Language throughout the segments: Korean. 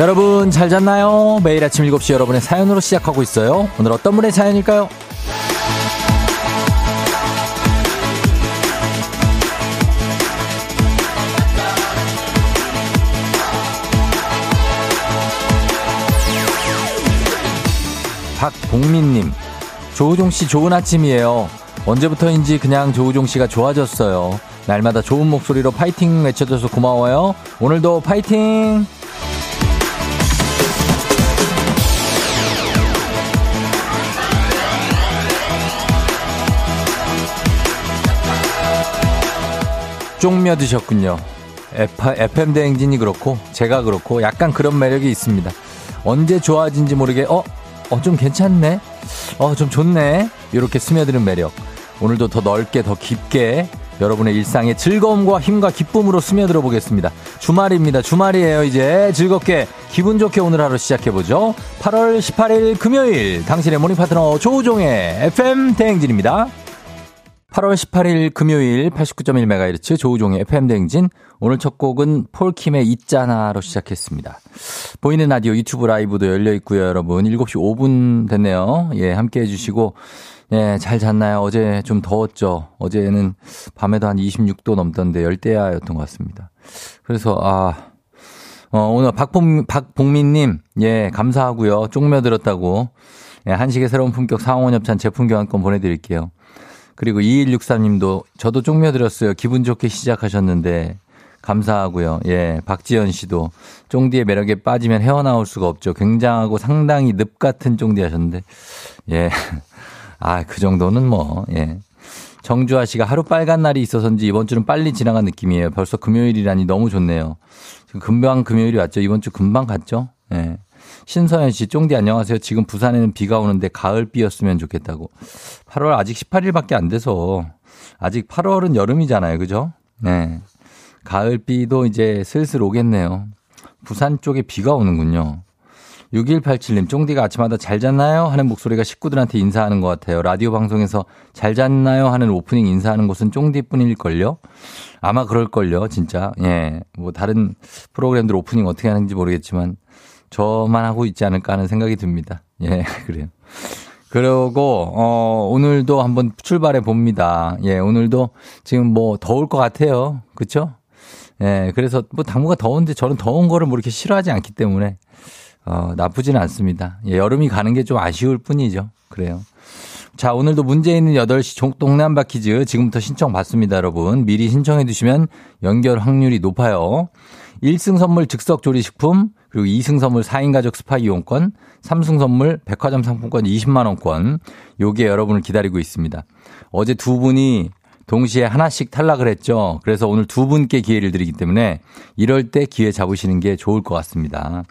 여러분 잘 잤나요? 매일 아침 7시 여러분의 사연으로 시작하고 있어요. 오늘 어떤 분의 사연일까요? 박봉민님, 조우종 씨 좋은 아침이에요. 언제부터인지 그냥 조우종 씨가 좋아졌어요. 날마다 좋은 목소리로 파이팅 외쳐줘서 고마워요. 오늘도 파이팅! 쪽며 드셨군요. FM 대행진이 그렇고 제가 그렇고 약간 그런 매력이 있습니다. 언제 좋아진지 모르게 어? 어 좀 괜찮네? 어 좀 좋네? 이렇게 스며드는 매력. 오늘도 더 넓게 더 깊게 여러분의 일상에 즐거움과 힘과 기쁨으로 스며들어 보겠습니다. 주말입니다. 주말이에요. 이제 즐겁게 기분 좋게 오늘 하루 시작해 보죠. 8월 18일 금요일 당신의 모닝 파트너 조우종의 FM 대행진입니다. 8월 18일 금요일 89.1MHz 조우종의 FM대행진. 오늘 첫 곡은 폴킴의 있잖아로 시작했습니다. 보이는 라디오 유튜브 라이브도 열려 있고요, 여러분. 7시 5분 됐네요. 예, 함께 해주시고. 예, 잘 잤나요? 어제 좀 더웠죠. 어제는 밤에도 한 26도 넘던데 열대야였던 것 같습니다. 그래서, 아, 어, 오늘 박봉, 박봉민님, 예, 감사하고요. 쪽며 들었다고. 예, 한식의 새로운 품격 상원협찬 제품 교환권 보내드릴게요. 그리고 2163님도 저도 쪽며들었어요. 기분 좋게 시작하셨는데 감사하고요. 예, 박지연 씨도 쫑디의 매력에 빠지면 헤어나올 수가 없죠. 굉장하고 상당히 늪 같은 쫑디 하셨는데 예. 아, 그 정도는 뭐 예. 정주아 씨가 하루 빨간 날이 있어서인지 이번 주는 빨리 지나간 느낌이에요. 벌써 금요일이라니 너무 좋네요. 금방 금요일이 왔죠. 이번 주 금방 갔죠. 예. 신서연 씨, 쫑디 안녕하세요. 지금 부산에는 비가 오는데 가을비였으면 좋겠다고. 8월 아직 18일밖에 안 돼서 아직 8월은 여름이잖아요. 그죠? 네. 가을비도 이제 슬슬 오겠네요. 부산 쪽에 비가 오는군요. 6187님, 쫑디가 아침마다 잘 잤나요? 하는 목소리가 식구들한테 인사하는 것 같아요. 라디오 방송에서 잘 잤나요? 하는 오프닝 인사하는 곳은 쫑디 뿐일걸요? 아마 그럴걸요, 진짜. 예. 뭐 다른 프로그램들 오프닝 어떻게 하는지 모르겠지만 저만 하고 있지 않을까 하는 생각이 듭니다. 예, 그래요. 그리고 어 오늘도 한번 출발해 봅니다. 예, 오늘도 지금 뭐 더울 것 같아요. 그렇죠? 예, 그래서 뭐 당분간 더운데 저는 더운 거를 뭐 이렇게 싫어하지 않기 때문에 어 나쁘지는 않습니다. 예, 여름이 가는 게 좀 아쉬울 뿐이죠. 그래요. 자, 오늘도 문제 있는 8시 동네 한바 퀴즈 지금부터 신청 받습니다, 여러분. 미리 신청해 주시면 연결 확률이 높아요. 1승 선물 즉석 조리식품, 그리고 2승 선물 4인 가족 스파 이용권, 3승 선물 백화점 상품권 20만 원권, 요게 여러분을 기다리고 있습니다. 어제 두 분이 동시에 하나씩 탈락을 했죠. 그래서 오늘 두 분께 기회를 드리기 때문에 이럴 때 기회 잡으시는 게 좋을 것 같습니다.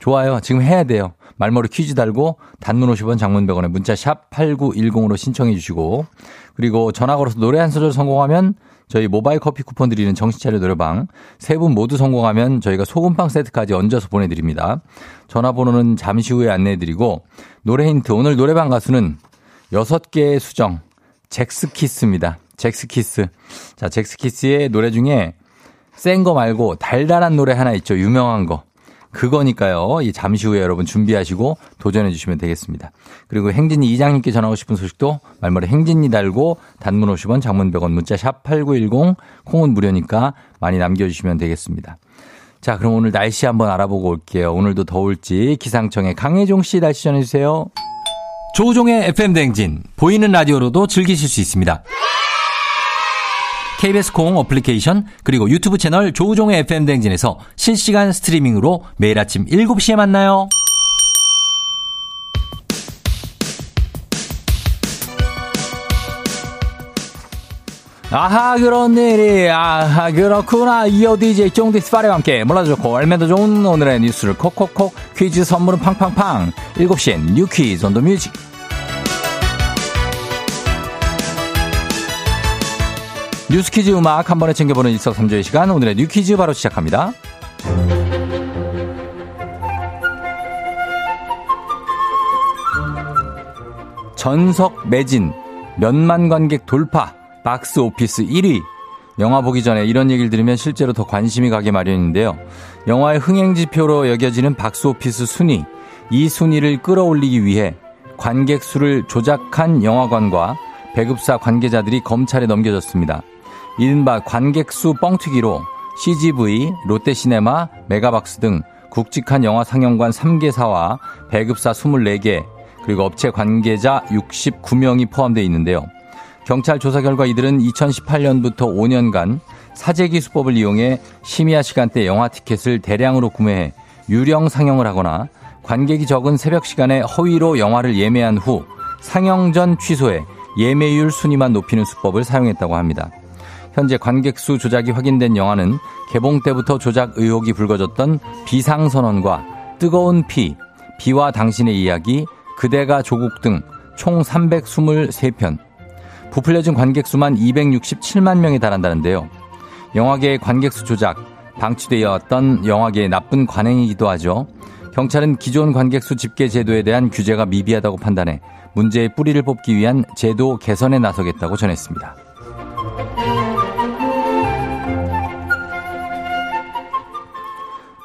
좋아요. 지금 해야 돼요. 말머리 퀴즈 달고 단문 50원 장문 100원에 문자 샵 8910으로 신청해 주시고 그리고 전화 걸어서 노래 한 소절 성공하면 저희 모바일 커피 쿠폰 드리는 정신차려 노래방 세 분 모두 성공하면 저희가 소금빵 세트까지 얹어서 보내드립니다. 전화번호는 잠시 후에 안내해드리고 노래 힌트 오늘 노래방 가수는 여섯 개의 수정 잭스키스입니다. 잭스키스. 자, 잭스키스의 노래 중에 센 거 말고 달달한 노래 하나 있죠. 유명한 거. 그거니까요. 이 잠시 후에 여러분 준비하시고 도전해 주시면 되겠습니다. 그리고 행진이 이장님께 전하고 싶은 소식도 말머리 행진이 달고 단문 50원 장문 100원 문자 샵 8910 콩은 무료니까 많이 남겨주시면 되겠습니다. 자, 그럼 오늘 날씨 한번 알아보고 올게요. 오늘도 더울지 기상청의 강혜종 씨 날씨 전해주세요. 조우종의 FM 대행진 보이는 라디오로도 즐기실 수 있습니다. KBS 콩 어플리케이션 그리고 유튜브 채널 조우종의 FM 대행진에서 실시간 스트리밍으로 매일 아침 7시에 만나요. 아하 그런 일이. 아하 그렇구나. 이어 DJ 쫑디 스 파레와 함께 알면 더 좋은 오늘의 뉴스를 콕콕콕 퀴즈 선물은 팡팡팡. 7시엔 뉴 퀴즈 on the music 뉴스 퀴즈 음악 한 번에 챙겨보는 일석삼조의 시간 오늘의 뉴 퀴즈 바로 시작합니다. 전석 매진 몇만 관객 돌파 박스 오피스 1위 영화 보기 전에 이런 얘기를 들으면 실제로 더 관심이 가게 마련인데요. 영화의 흥행지표로 여겨지는 박스 오피스 순위, 이 순위를 끌어올리기 위해 관객 수를 조작한 영화관과 배급사 관계자들이 검찰에 넘겨졌습니다. 이른바 관객 수 뻥튀기로 CGV, 롯데시네마, 메가박스 등 굵직한 영화 상영관 3개사와 배급사 24개, 그리고 업체 관계자 69명이 포함되어 있는데요. 경찰 조사 결과 이들은 2018년부터 5년간 사재기 수법을 이용해 심야 시간대 영화 티켓을 대량으로 구매해 유령 상영을 하거나 관객이 적은 새벽 시간에 허위로 영화를 예매한 후 상영 전 취소해 예매율 순위만 높이는 수법을 사용했다고 합니다. 현재 관객 수 조작이 확인된 영화는 개봉 때부터 조작 의혹이 불거졌던 비상선언과 뜨거운 피, 비와 당신의 이야기, 그대가 조국 등 총 323편. 부풀려진 관객 수만 267만 명에 달한다는데요. 영화계의 관객 수 조작, 방치되어 왔던 영화계의 나쁜 관행이기도 하죠. 경찰은 기존 관객 수 집계 제도에 대한 규제가 미비하다고 판단해 문제의 뿌리를 뽑기 위한 제도 개선에 나서겠다고 전했습니다.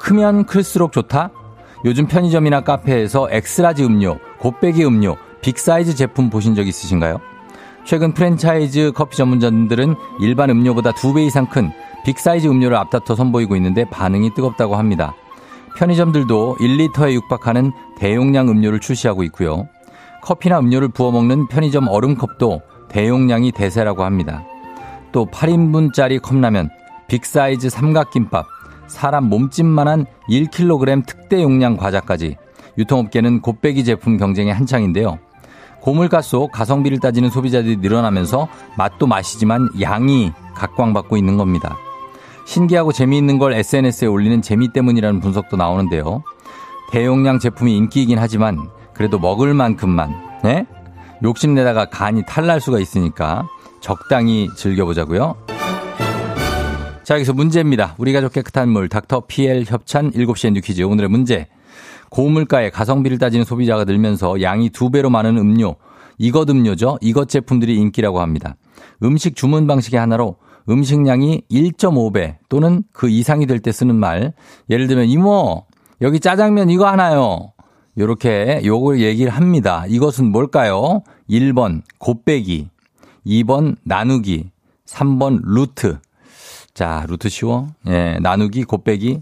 크면 클수록 좋다? 요즘 편의점이나 카페에서 X-large 음료, 곱빼기 음료, big size 제품 보신 적 있으신가요? 최근 프랜차이즈 커피 전문점들은 일반 음료보다 두배 이상 큰 big size 음료를 앞다퉈 선보이고 있는데 반응이 뜨겁다고 합니다. 편의점들도 1리터에 육박하는 대용량 음료를 출시하고 있고요. 커피나 음료를 부어 먹는 편의점 얼음컵도 대용량이 대세라고 합니다. 또 8인분짜리 컵라면, big size 삼각김밥, 사람 몸집만한 1kg 특대 용량 과자까지 유통업계는 곱빼기 제품 경쟁에 한창인데요. 고물가 속 가성비를 따지는 소비자들이 늘어나면서 맛도 맛이지만 양이 각광받고 있는 겁니다. 신기하고 재미있는 걸 SNS에 올리는 재미 때문이라는 분석도 나오는데요. 대용량 제품이 인기이긴 하지만 그래도 먹을 만큼만 네? 욕심내다가 간이 탈날 수가 있으니까 적당히 즐겨보자고요. 자, 여기서 문제입니다. 우리 가족 깨끗한 물 닥터 PL 협찬 7시에 뉴 퀴즈 오늘의 문제. 고물가에 가성비를 따지는 소비자가 늘면서 양이 두 배로 많은 음료, 이것 음료죠. 이것 제품들이 인기라고 합니다. 음식 주문 방식의 하나로 음식량이 1.5배 또는 그 이상이 될 때 쓰는 말. 예를 들면 이모 여기 짜장면 이거 하나요. 요렇게 요걸 얘기를 합니다. 이것은 뭘까요? 1번 곱빼기, 2번 나누기, 3번 루트. 자, 루트 쉬워? 예, 나누기, 곱빼기,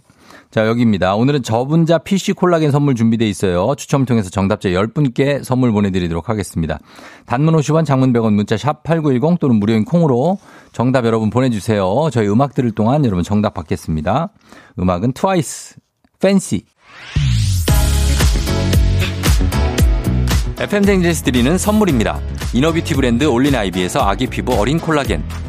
자, 여기입니다. 오늘은 저분자 PC 콜라겐 선물 준비되어 있어요. 추첨 통해서 정답자 10분께 선물 보내드리도록 하겠습니다. 단문 50원, 장문 100원, 문자 샵 8910 또는 무료인 콩으로 정답 여러분 보내주세요. 저희 음악 들을 동안 여러분 정답 받겠습니다. 음악은 트와이스, Fancy. FM 대행진에서 드리는 선물입니다. 이너뷰티 브랜드 올린 아이비에서 아기 피부 어린 콜라겐.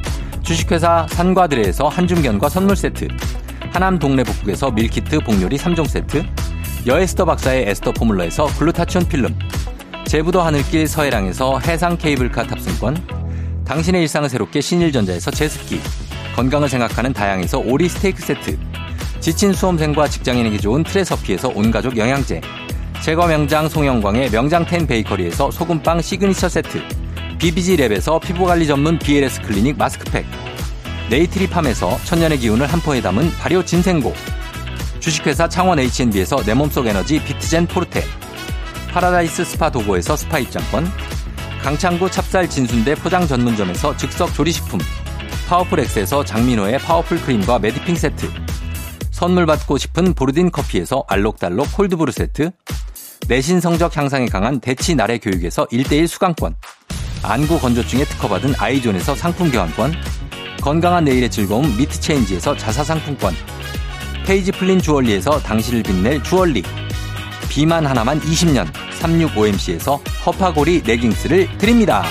주식회사 산과드레에서 한줌견과 선물 세트, 하남 동네 복국에서 밀키트 복요리 3종 세트, 여에스터 박사의 에스터 포뮬러에서 글루타치온 필름, 제부도 하늘길 서해랑에서 해상 케이블카 탑승권, 당신의 일상을 새롭게 신일전자에서 제습기, 건강을 생각하는 다향에서 오리 스테이크 세트, 지친 수험생과 직장인에게 좋은 트레서피에서 온가족 영양제, 제과 명장 송영광의 명장텐 베이커리에서 소금빵 시그니처 세트, BBG랩에서 피부관리 전문 BLS 클리닉 마스크팩, 네이트리팜에서 천년의 기운을 한 포에 담은 발효 진생고, 주식회사 창원 H&B에서 내 몸속 에너지 비트젠 포르테. 파라다이스 스파 도고에서 스파 입장권. 강창구 찹쌀 진순대 포장 전문점에서 즉석 조리식품. 파워풀 엑스에서 장민호의 파워풀 크림과 매디핑 세트. 선물 받고 싶은 보르딘 커피에서 알록달록 cold brew 세트. 내신 성적 향상에 강한 대치 나래 교육에서 1대1 수강권 안구 건조증에 특허받은 아이존에서 상품 교환권 건강한 내일의 즐거움 미트체인지에서 자사 상품권 페이지 플린 주얼리에서 당신을 빛낼 주얼리 비만 하나만 20년 365MC에서 허파고리 레깅스를 드립니다.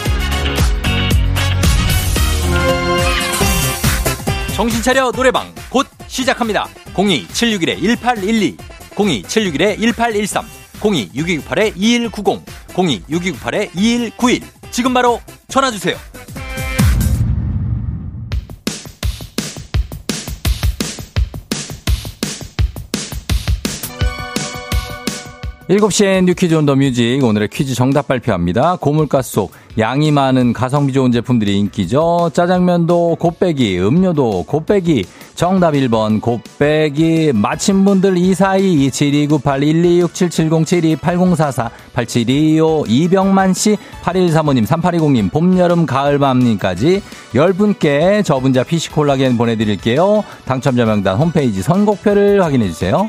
정신차려 노래방 곧 시작합니다. 02-761-1812 02-761-1813, 02-6298-2190, 02-6298-2191. 지금 바로 전화 주세요. 7시엔 뉴 퀴즈 on the music 오늘의 퀴즈 정답 발표합니다. 고물가 속 양이 많은 가성비 좋은 제품들이 인기죠. 짜장면도 곱빼기, 음료도 곱빼기. 정답 1번 곱빼기. 맞힌 분들 2422 7298 126 7707 8044 8725 이병만 씨 8135님 3820님 봄 여름 가을 밤님까지 10분께 저분자 피시 콜라겐 보내드릴게요. 당첨자 명단 홈페이지 선곡표를 확인해 주세요.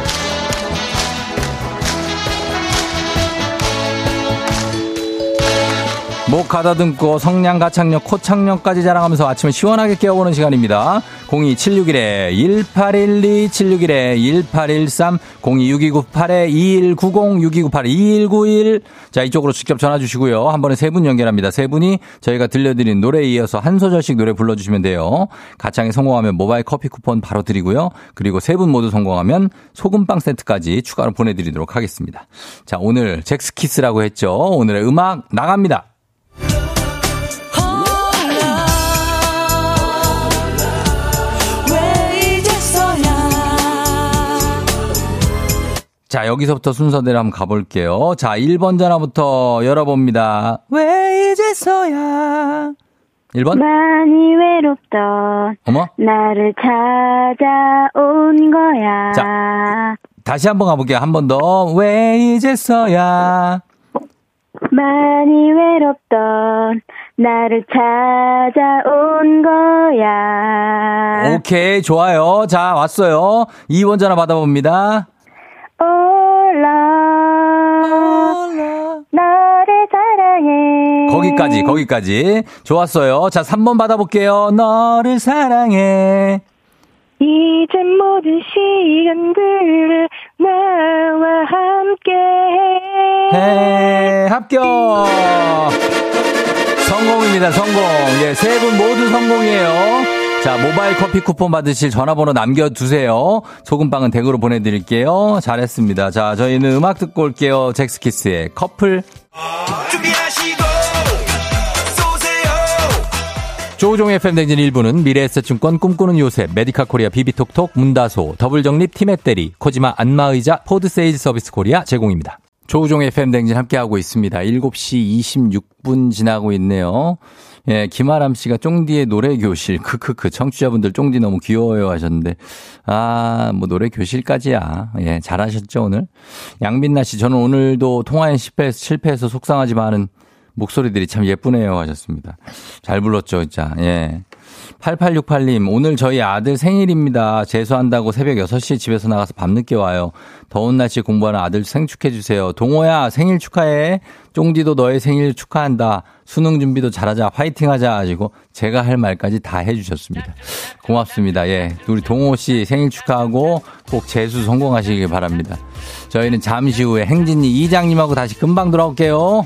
목 가다듬고 성냥 가창력 코창력까지 자랑하면서 아침을 시원하게 깨워보는 시간입니다. 02761-1812 761-1813 026298-2190 6298-2191 자 이쪽으로 직접 전화 주시고요. 한 번에 세 분 연결합니다. 세 분이 저희가 들려드린 노래에 이어서 한 소절씩 노래 불러 주시면 돼요. 가창에 성공하면 모바일 커피 쿠폰 바로 드리고요. 그리고 세 분 모두 성공하면 소금빵 세트까지 추가로 보내 드리도록 하겠습니다. 자 오늘 잭스키스라고 했죠. 오늘의 음악 나갑니다. 자, 여기서부터 순서대로 한번 가볼게요. 자, 1번 전화부터 열어봅니다. 왜 이제서야. 1번? 많이 외롭던 어머? 나를 찾아온 거야. 자. 다시 한번 가볼게요. 한 번 더. 왜 이제서야. 많이 외롭던 나를 찾아온 거야. 오케이, 좋아요. 자, 왔어요. 2번 전화 받아봅니다. 올라 나를 사랑해. 거기까지, 거기까지. 좋았어요. 자, 3번 받아볼게요. 너를 사랑해. 이제 모든 시간들을 나와 함께해. 해, 합격! 성공입니다, 성공. 예, 세 분 모두 성공이에요. 자, 모바일 커피 쿠폰 받으실 전화번호 남겨두세요. 소금빵은 댁으로 보내드릴게요. 잘했습니다. 자, 저희는 음악 듣고 올게요. 잭스키스의 커플. 준비하시고, 조우종의 FM대행진 1부는 미래에셋증권 꿈꾸는 요새, 메디카 코리아 비비톡톡, 문다소, 더블정립 티맵대리, 코지마 안마의자, 포드세일즈 서비스 코리아 제공입니다. 조우종의 FM대행진 함께하고 있습니다. 7시 26분 지나고 있네요. 예, 김아람 씨가 쫑디의 노래 교실, 크크크, 청취자분들 쫑디 너무 귀여워요 하셨는데, 아, 뭐 노래 교실까지야. 예, 잘하셨죠, 오늘? 양민나 씨, 저는 오늘도 통화에 실패해서, 실패해서 속상하지만은 목소리들이 참 예쁘네요 하셨습니다. 잘 불렀죠, 진짜. 예. 8868님, 오늘 저희 아들 생일입니다. 재수한다고 새벽 6시에 집에서 나가서 밤늦게 와요. 더운 날씨 공부하는 아들 생축해주세요. 동호야, 생일 축하해. 쫑디도 너의 생일 축하한다. 수능 준비도 잘하자. 화이팅 하자. 하시고 제가 할 말까지 다 해주셨습니다. 고맙습니다. 예. 우리 동호 씨 생일 축하하고 꼭 재수 성공하시길 바랍니다. 저희는 잠시 후에 행진이 이장님하고 다시 금방 돌아올게요.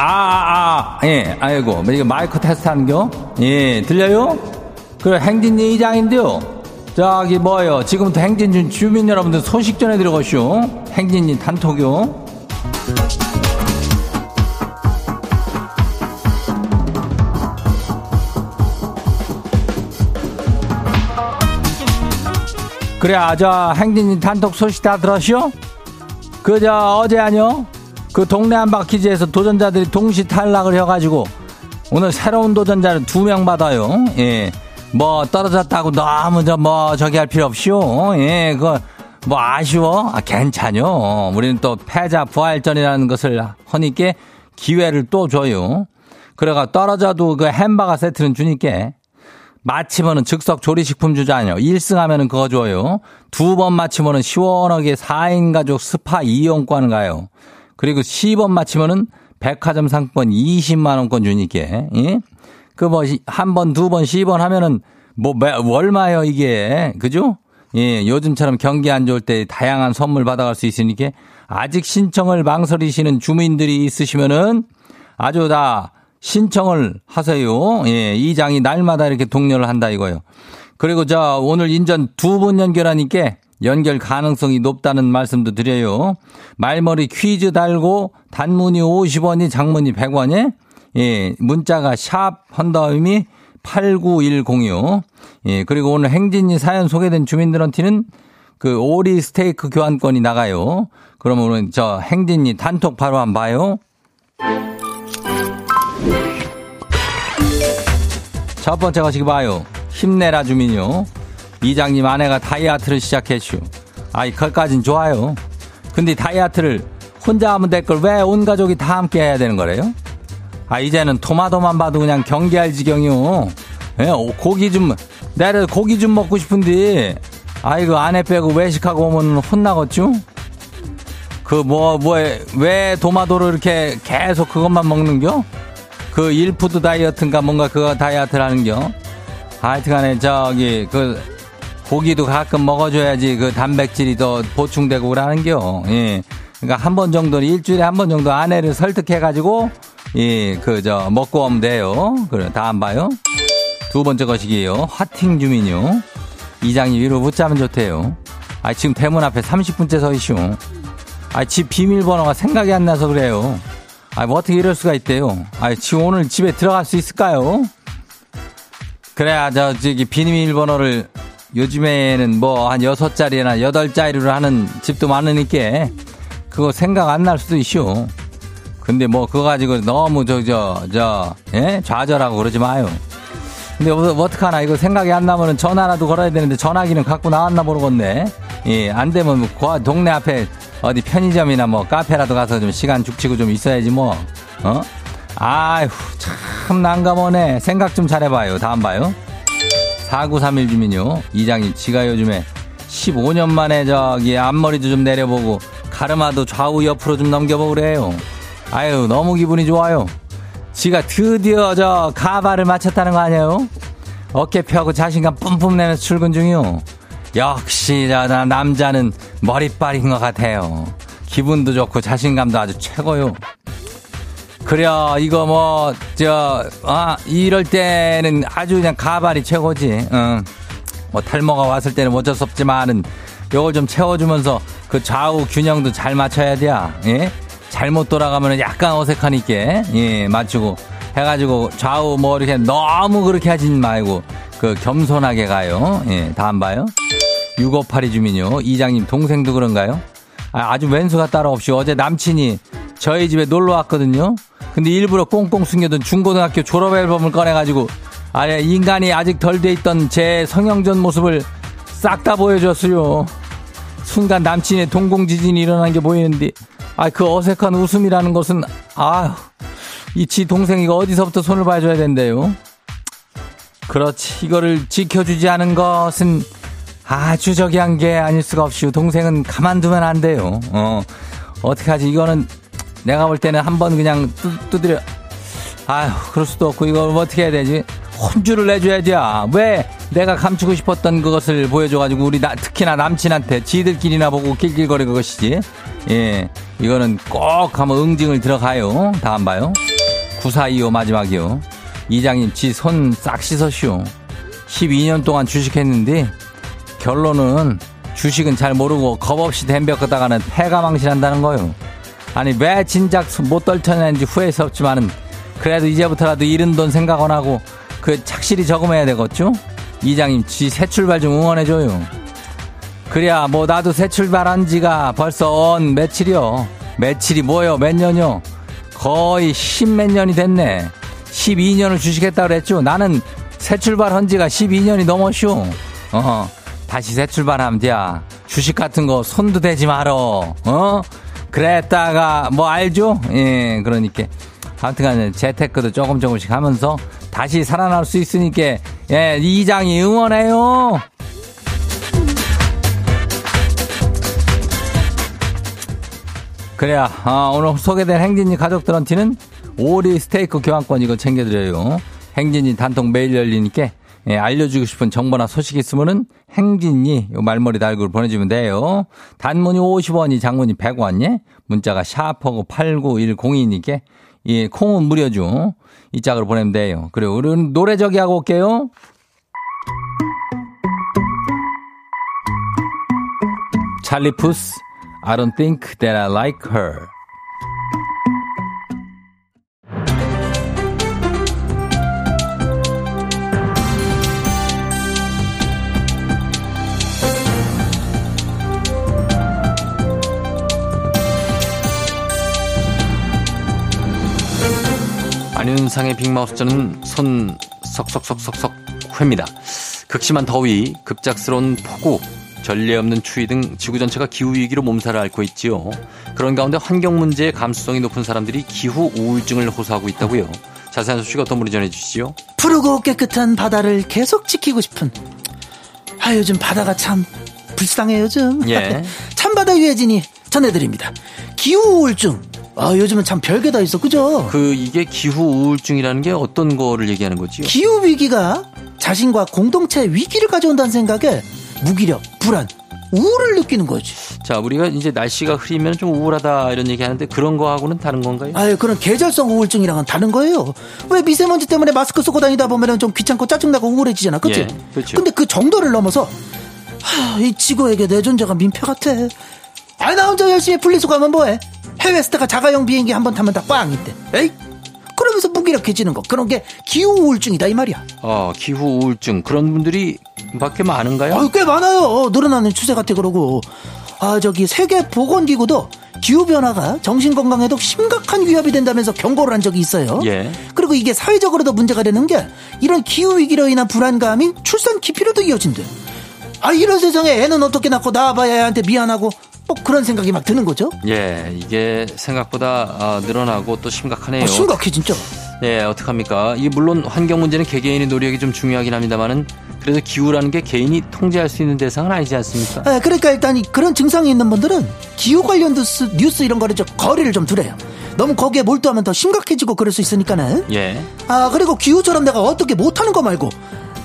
아, 아, 아, 예, 아이고, 뭐 이거 마이크 테스트 하는겨? 예, 들려요? 그래, 행진 이장인데요. 저기, 뭐요, 지금부터 행진 주민 여러분들 소식 전해드려가시오. 행진이 단톡요. 그래, 아, 저, 행진이 단톡 소식 다 들었시오? 그저, 어제 아니요? 그 동네 한바퀴즈에서 도전자들이 동시 탈락을 해가지고 오늘 새로운 도전자를 두 명 받아요. 예. 뭐 떨어졌다고 너무 저뭐 저기 할 필요 없이요. 예, 그거 뭐 아쉬워? 아, 괜찮요. 우리는 또 패자 부활전이라는 것을 허니께 기회를 또 줘요. 그래가 떨어져도 그 햄버거 세트는 주니까. 마치면은 즉석 조리식품 주잖아요. 1승 하면은 그거 줘요. 두 번 마치면은 시원하게 4인 가족 스파 이용권 가요. 그리고 10번 마치면은 백화점 상권 20만원권 주니까. 예? 그 뭐, 한 번, 두 번, 10번 하면은 뭐, 얼마요, 이게. 그죠? 예, 요즘처럼 경기 안 좋을 때 다양한 선물 받아갈 수 있으니까 아직 신청을 망설이시는 주민들이 있으시면은 아주 다 신청을 하세요. 예, 이 장이 날마다 이렇게 독려를 한다 이거요. 그리고 저 오늘 인전 두번 연결하니까 연결 가능성이 높다는 말씀도 드려요. 말머리 퀴즈 달고 단문이 50원이 장문이 100원이 예, 문자가 샵 헌더음이 89106. 예, 그리고 오늘 행진이 사연 소개된 주민들한테는 그 오리 스테이크 교환권이 나가요. 그러면 오늘 저 행진이 단톡 바로 한번 봐요. 첫 번째 거시기 봐요. 힘내라 주민요. 이장님 아내가 다이어트를 시작했슈. 아이, 그까진 좋아요. 근데 다이어트를 혼자 하면 될 걸 왜 온 가족이 다 함께 해야 되는 거래요? 아, 이제는 토마토만 봐도 그냥 경계할 지경이요. 예, 고기 좀, 내가 고기 좀 먹고 싶은데, 아이고, 아내 빼고 외식하고 오면 혼나겠죠? 그, 뭐, 뭐, 왜 도마도를 이렇게 계속 그것만 먹는겨? 그 일푸드 다이어트인가 뭔가 그거 다이어트를 하는겨? 하여튼 간에 저기, 그, 고기도 가끔 먹어줘야지 그 단백질이 더 보충되고 그러는겨. 예. 그러니까 한 번 정도는 일주일에 한 번 정도 아내를 설득해가지고 예, 그, 저, 먹고 오면 돼요. 그래, 다 안 봐요? 두 번째 것이기에요. 화팅 주민요. 이장이 위로 붙자면 좋대요. 아, 지금 대문 앞에 30분째 서 있슈. 아, 집 비밀번호가 생각이 안 나서 그래요. 아, 뭐 어떻게 이럴 수가 있대요. 아, 지금 오늘 집에 들어갈 수 있을까요? 그래야, 저, 저기, 비밀번호를 요즘에는 뭐, 한 여섯 자리나 여덟 자리로 하는 집도 많으니까, 그거 생각 안 날 수도 있슈. 근데 뭐 그거 가지고 너무 저 저저 예? 좌절하고 그러지 마요. 근데 뭐, 뭐 어떡하나 이거 생각이 안 나면은 전화라도 걸어야 되는데 전화기는 갖고 나왔나 모르겠네. 예, 안 되면 뭐 동네 앞에 어디 편의점이나 뭐 카페라도 가서 좀 시간 죽치고 좀 있어야지 뭐. 어? 아휴 참 난감하네. 생각 좀 잘해봐요. 다음 봐요. 4931 주민요. 이장님 지가 요즘에 15년 만에 저기 앞머리도 좀 내려보고 가르마도 좌우 옆으로 좀 넘겨보고 그래요. 아유, 너무 기분이 좋아요. 지가 드디어 저 가발을 맞췄다는 거 아니에요? 어깨 펴고 자신감 뿜뿜 내면서 출근 중이요. 역시 나 남자는 머리빨인 것 같아요. 기분도 좋고 자신감도 아주 최고요. 그래 이거 뭐 저 아 이럴 때는 아주 그냥 가발이 최고지. 응. 뭐 탈모가 왔을 때는 어쩔 수 없지만은 요걸 좀 채워주면서 그 좌우 균형도 잘 맞춰야 돼. 예? 잘못 돌아가면 약간 어색하니까, 예, 맞추고 해가지고 좌우 뭐 이렇게 너무 그렇게 하진 말고 그 겸손하게 가요. 예, 다음 봐요. 6582 주민요. 이장님 동생도 그런가요? 아, 주 왼수가 따로 없이 어제 남친이 저희 집에 놀러 왔거든요. 근데 일부러 꽁꽁 숨겨둔 중고등학교 졸업 앨범을 꺼내가지고 아니 인간이 아직 덜 돼 있던 제 성형전 모습을 싹 다 보여줬어요. 순간 남친의 동공지진이 일어난 게 보이는데 아, 그 어색한 웃음이라는 것은, 아, 이지 동생이가 어디서부터 손을 봐줘야 된대요. 그렇지. 이거를 지켜주지 않은 것은 아주 저기 한 게 아닐 수가 없이 동생은 가만두면 안 돼요. 어, 어떡하지. 이거는 내가 볼 때는 한 번 그냥 뚜, 두드려. 아휴, 그럴 수도 없고 이걸 어떻게 해야 되지? 혼주를 내줘야지. 왜 내가 감추고 싶었던 그것을 보여줘가지고 우리 나, 특히나 남친한테 지들끼리나 보고 낄낄거리고 것이지. 예. 이거는 꼭 한번 응징을 들어가요. 다음 봐요. 9425 마지막이요. 이장님, 지 손 싹 씻었슈. 12년 동안 주식했는데, 결론은 주식은 잘 모르고 겁 없이 덤벼끄다가는 패가 망신한다는 거요. 아니, 왜 진작 못 떨쳐냈는지 후회스럽지만은, 그래도 이제부터라도 잃은 돈 생각 안 하고, 그 착실히 저금해야 되겠죠? 이장님, 지 새 출발 좀 응원해줘요. 그래야 뭐 나도 새 출발한 지가 벌써 언 며칠이요. 며칠이 뭐요? 몇 년요? 거의 십 몇 년이 됐네. 12년을 주식했다 그랬죠. 나는 새 출발한 지가 12년이 넘었슈. 어, 다시 새 출발하면 돼. 주식 같은 거 손도 대지 말어. 어? 그랬다가 뭐 알죠? 예, 그러니까 아무튼간에 재테크도 조금 조금씩 하면서 다시 살아날 수 있으니까 예, 이장이 응원해요. 그래야 아, 오늘 소개된 행진이 가족들한테는 오리 스테이크 교환권 이거 챙겨드려요. 행진이 단통 매일 열리니까 예, 알려주고 싶은 정보나 소식 있으면은 행진이 말머리 달고 보내주면 돼요. 단문이 50원이 장문이 100원 예? 문자가 샤퍼고 8910이니까 예, 콩은 무료죠. 이 짝으로 보내면 돼요. 그리고 우리는 노래 저기 하고 올게요. 찰리 푸스 I don't think that I like her. 안윤상의 빅마우스 저는 손 석석석석석 회입니다. 극심한 더위, 급작스러운 폭우, 전례 없는 추위 등 지구 전체가 기후 위기로 몸살을 앓고 있지요. 그런 가운데 환경 문제에 감수성이 높은 사람들이 기후 우울증을 호소하고 있다고요. 자세한 소식 어떤 분이 전해주시죠? 푸르고 깨끗한 바다를 계속 지키고 싶은. 아 요즘 바다가 참 불쌍해 요즘. 예. 참바다 유해진이 전해드립니다. 기후 우울증. 아 요즘은 참 별게 다 있어 그죠? 그 이게 기후 우울증이라는 게 어떤 거를 얘기하는 거지요? 기후 위기가 자신과 공동체 위기를 가져온다는 생각에 무기력, 불안, 우울을 느끼는 거지. 자, 우리가 이제 날씨가 흐리면 좀 우울하다 이런 얘기 하는데 그런 거하고는 다른 건가요? 아유, 그런 계절성 우울증이랑은 다른 거예요. 왜 미세먼지 때문에 마스크 쓰고 다니다 보면 좀 귀찮고 짜증나고 우울해지잖아. 그치? 예, 그렇죠. 근데 그 정도를 넘어서, 하, 이 지구에게 내 존재가 민폐 같아. 아, 나 혼자 열심히 분리수거 하면 뭐해? 해외 스타가 자가용 비행기 한 번 타면 다꽝 있대. 에이? 그러면서 무기력해지는 거. 그런 게 기후 우울증이다, 이 말이야. 어, 기후 우울증 그런 분들이 밖에 많은가요? 아유, 꽤 많아요. 늘어나는 추세 같아, 그러고. 아, 저기, 세계보건기구도 기후변화가 정신건강에도 심각한 위협이 된다면서 경고를 한 적이 있어요. 예. 그리고 이게 사회적으로도 문제가 되는 게 이런 기후위기로 인한 불안감이 출산 기피로도 이어진대. 아, 이런 세상에 애는 어떻게 낳고 낳아봐야 애한테 미안하고 뭐 그런 생각이 막 드는 거죠. 예, 이게 생각보다 아, 늘어나고 또 심각하네요. 아, 심각해, 진짜. 예, 어떡합니까? 이게 물론 환경 문제는 개개인의 노력이 좀 중요하긴 합니다만은 그래도 기후라는 게 개인이 통제할 수 있는 대상은 아니지 않습니까? 아, 그러니까 일단 이 그런 증상이 있는 분들은 기후 관련 뉴스, 뉴스 이런 거를 좀 거리를 좀 두래요. 너무 거기에 몰두하면 더 심각해지고 그럴 수 있으니까는. 예. 아, 그리고 기후처럼 내가 어떻게 못하는 거 말고,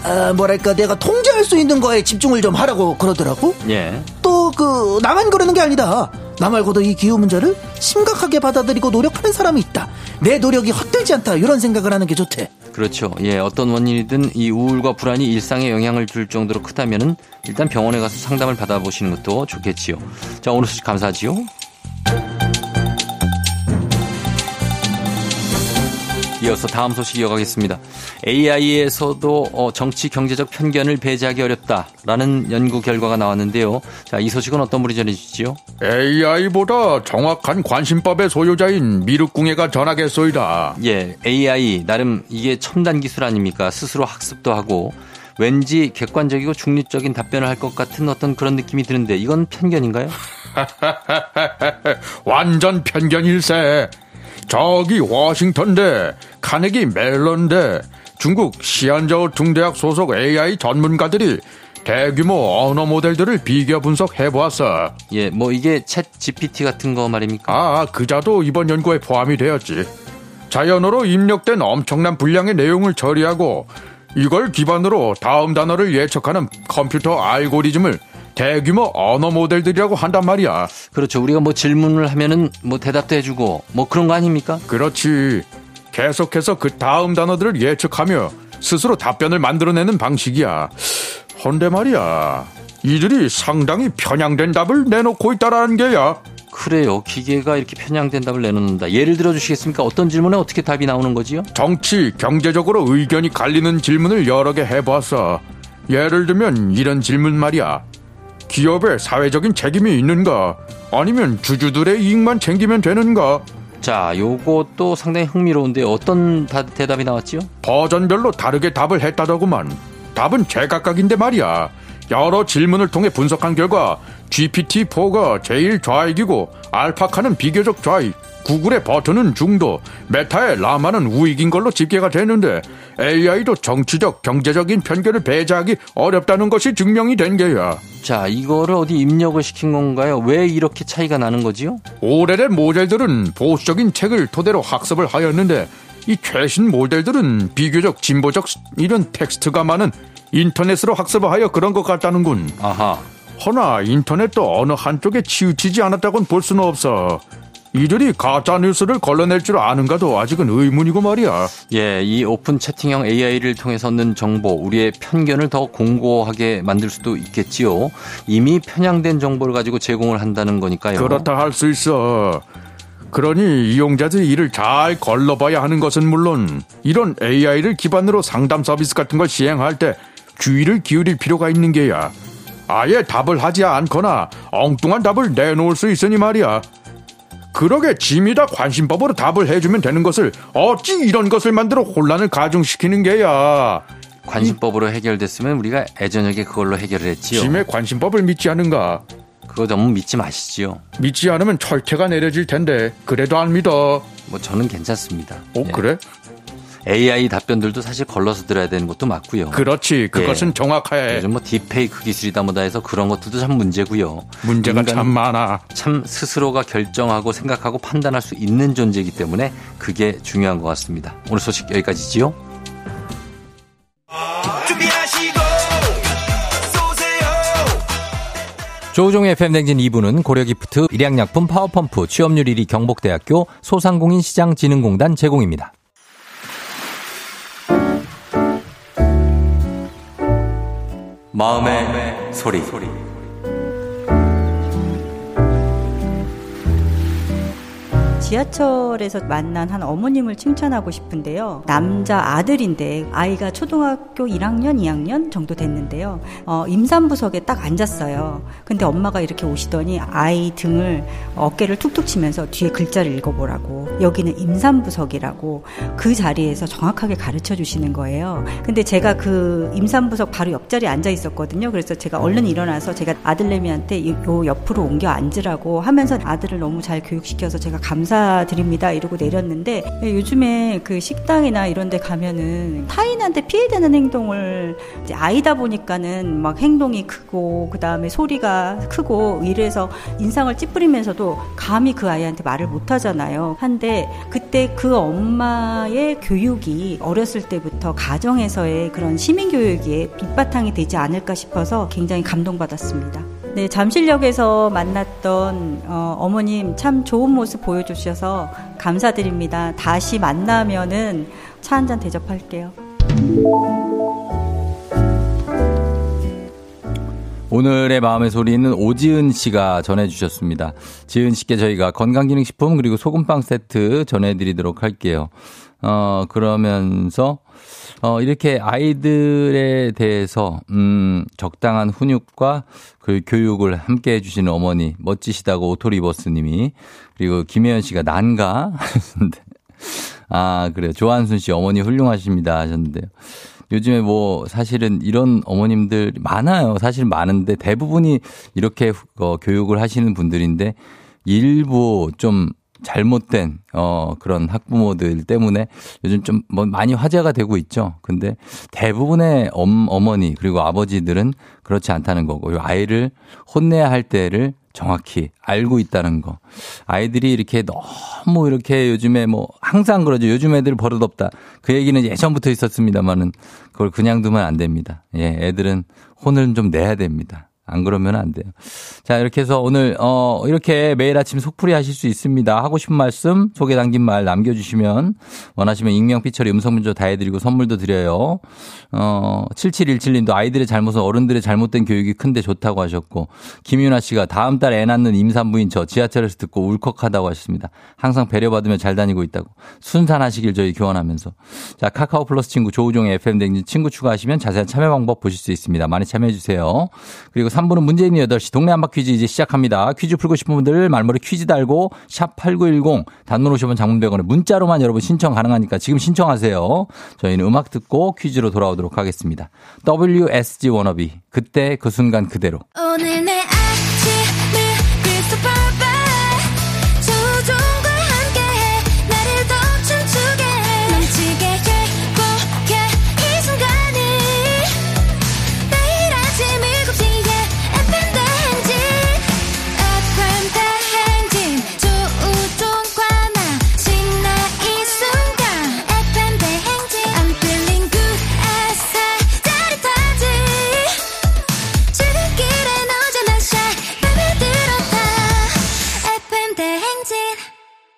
아, 뭐랄까, 내가 통제할 수 있는 거에 집중을 좀 하라고 그러더라고. 예. 또, 그, 나만 그러는 게 아니다. 나 말고도 이 기후 문제를 심각하게 받아들이고 노력하는 사람이 있다. 내 노력이 헛되지 않다. 이런 생각을 하는 게 좋대. 그렇죠. 예, 어떤 원인이든 이 우울과 불안이 일상에 영향을 줄 정도로 크다면은 일단 병원에 가서 상담을 받아보시는 것도 좋겠지요. 자, 오늘 소식 감사하지요. 이어서 다음 소식 이어가겠습니다. AI에서도 어, 정치 경제적 편견을 배제하기 어렵다라는 연구 결과가 나왔는데요. 자, 이 소식은 어떤 분이 전해주시죠? AI보다 정확한 관심법의 소유자인 미륵궁예가 전하겠소이다. 예, AI 나름 이게 첨단 기술 아닙니까? 스스로 학습도 하고 왠지 객관적이고 중립적인 답변을 할 것 같은 어떤 그런 느낌이 드는데 이건 편견인가요? 완전 편견일세. 저기 워싱턴대, 카네기 멜론대, 중국 시안저우 중대학 소속 AI 전문가들이 대규모 언어 모델들을 비교 분석해 보았어. 예, 뭐 이게 챗 GPT 같은 거 말입니까? 아, 그자도 이번 연구에 포함이 되었지. 자연어로 입력된 엄청난 분량의 내용을 처리하고 이걸 기반으로 다음 단어를 예측하는 컴퓨터 알고리즘을 대규모 언어 모델들이라고 한단 말이야. 그렇죠. 우리가 뭐 질문을 하면은 뭐 대답도 해주고 뭐 그런 거 아닙니까? 그렇지. 계속해서 그 다음 단어들을 예측하며 스스로 답변을 만들어내는 방식이야. 헌데 말이야. 이들이 상당히 편향된 답을 내놓고 있다라는 게야. 그래요. 기계가 이렇게 편향된 답을 내놓는다. 예를 들어 주시겠습니까? 어떤 질문에 어떻게 답이 나오는 거지요? 정치, 경제적으로 의견이 갈리는 질문을 여러 개 해봤어. 예를 들면 이런 질문 말이야. 기업에 사회적인 책임이 있는가? 아니면 주주들의 이익만 챙기면 되는가? 자, 요것도 상당히 흥미로운데 어떤 다- 대답이 나왔지요? 버전별로 다르게 답을 했다더구만. 답은 제각각인데 말이야. 여러 질문을 통해 분석한 결과 GPT-4가 제일 좌익이고 알파카는 비교적 좌익, 구글의 버튼은 중도, 메타의 라마는 우익인 걸로 집계가 되는데 AI도 정치적, 경제적인 편견을 배제하기 어렵다는 것이 증명이 된 게야. 자, 이거를 어디 입력을 시킨 건가요? 왜 이렇게 차이가 나는 거지요? 오래된 모델들은 보수적인 책을 토대로 학습을 하였는데 이 최신 모델들은 비교적 진보적 이런 텍스트가 많은 인터넷으로 학습을 하여 그런 것 같다는군. 아하. 허나 인터넷도 어느 한쪽에 치우치지 않았다고는 볼 수는 없어. 이들이 가짜 뉴스를 걸러낼 줄 아는가도 아직은 의문이고 말이야. 예, 이 오픈 채팅형 AI를 통해서 얻는 정보, 우리의 편견을 더 공고하게 만들 수도 있겠지요. 이미 편향된 정보를 가지고 제공을 한다는 거니까요. 그렇다 할 수 있어. 그러니 이용자들이 이를 잘 걸러봐야 하는 것은 물론 이런 AI를 기반으로 상담 서비스 같은 걸 시행할 때 주의를 기울일 필요가 있는 게야. 아예 답을 하지 않거나 엉뚱한 답을 내놓을 수 있으니 말이야. 그러게 짐이다 관심법으로 답을 해주면 되는 것을 어찌 이런 것을 만들어 혼란을 가중시키는 게야. 관심법으로 해결됐으면 우리가 애저녁에 그걸로 해결을 했지요. 짐의 관심법을 믿지 않은가? 그거 너무 믿지 마시지요. 믿지 않으면 철퇴가 내려질 텐데 그래도 안 믿어. 뭐 저는 괜찮습니다. 오 예. 그래? AI 답변들도 사실 걸러서 들어야 되는 것도 맞고요. 그렇지. 그것은 예. 정확해. 요즘 뭐 딥페이크 기술이다 뭐다 해서 그런 것들도 참 문제고요. 문제가 참 많아. 참 스스로가 결정하고 생각하고 판단할 수 있는 존재이기 때문에 그게 중요한 것 같습니다. 오늘 소식 여기까지지요. 준비하시고 쏘세요 조우종의 FM대행진 2부는 고려기프트, 일양약품 파워펌프, 취업률 1위 경북대학교, 소상공인 시장진흥공단 제공입니다. 마음의 소리. 지하철에서 만난 한 어머님을 칭찬하고 싶은데요. 남자 아들인데 아이가 초등학교 1학년, 2학년 정도 됐는데요. 어, 임산부석에 딱 앉았어요. 근데 엄마가 이렇게 오시더니 아이 등을 어깨를 툭툭 치면서 뒤에 글자를 읽어보라고. 여기는 임산부석이라고 그 자리에서 정확하게 가르쳐 주시는 거예요. 근데 제가 그 임산부석 바로 옆자리에 앉아 있었거든요. 그래서 제가 얼른 일어나서 제가 아들내미한테 이- 요 옆으로 옮겨 앉으라고 하면서 아들을 너무 잘 교육시켜서 제가 감사 드립니다 이러고 내렸는데 요즘에 그 식당이나 이런 데 가면은 타인한테 피해되는 행동을 이제 아이다 보니까는 막 행동이 크고 그 다음에 소리가 크고 이래서 인상을 찌푸리면서도 감히 그 아이한테 말을 못 하잖아요. 한데 그때 그 엄마의 교육이 어렸을 때부터 가정에서의 그런 시민 교육이 밑바탕이 되지 않을까 싶어서 굉장히 감동받았습니다. 네, 잠실역에서 만났던 어, 어머님 참 좋은 모습 보여주셔서 감사드립니다. 다시 만나면은 차 한 잔 대접할게요. 오늘의 마음의 소리는 오지은 씨가 전해주셨습니다. 지은 씨께 저희가 건강기능식품 그리고 소금빵 세트 전해드리도록 할게요. 어, 그러면서, 어, 이렇게 아이들에 대해서, 음, 적당한 훈육과 그 교육을 함께 해주시는 어머니, 멋지시다고 오토리버스 님이, 그리고 김혜연 씨가 난가? 하셨는데. 아, 그래요. 조한순 씨 어머니 훌륭하십니다 하셨는데요. 요즘에 뭐 사실은 이런 어머님들 많아요. 사실 많은데 대부분이 이렇게 어, 교육을 하시는 분들인데 일부 좀 잘못된 어 그런 학부모들 때문에 요즘 좀 뭐 많이 화제가 되고 있죠. 근데 대부분의 엄, 어머니 그리고 아버지들은 그렇지 않다는 거고 요 아이를 혼내야 할 때를 정확히 알고 있다는 거. 아이들이 이렇게 너무 이렇게 요즘에 뭐 항상 그러죠. 요즘 애들 버릇없다. 그 얘기는 예전부터 있었습니다만은 그걸 그냥 두면 안 됩니다. 예, 애들은 혼을 좀 내야 됩니다. 안 그러면 안 돼요. 자, 이렇게 해서 오늘, 어, 이렇게 매일 아침 속풀이 하실 수 있습니다. 하고 싶은 말씀, 소개 담긴 말 남겨주시면, 원하시면 익명, 피처리, 음성문조 다 해드리고 선물도 드려요. 어, 7717님도 아이들의 잘못은 어른들의 잘못된 교육이 큰데 좋다고 하셨고, 김윤아 씨가 다음 달 애 낳는 임산부인 저 지하철에서 듣고 울컥하다고 하셨습니다. 항상 배려받으며 잘 다니고 있다고. 순산하시길 저희 교환하면서. 자, 카카오 플러스 친구 조우종의 FM 댕진 친구 추가하시면 자세한 참여 방법 보실 수 있습니다. 많이 참여해주세요. 그리고 3부는 문재인 8시 동네 한바 퀴즈 이제 시작합니다. 퀴즈 풀고 싶은 분들 말머리 퀴즈 달고 샵 8910 단문 50원 장문 100원에 문자로만 여러분 신청 가능하니까 지금 신청하세요. 저희는 음악 듣고 퀴즈로 돌아오도록 하겠습니다. WSG 워너비 그때 그 순간 그대로 오늘 내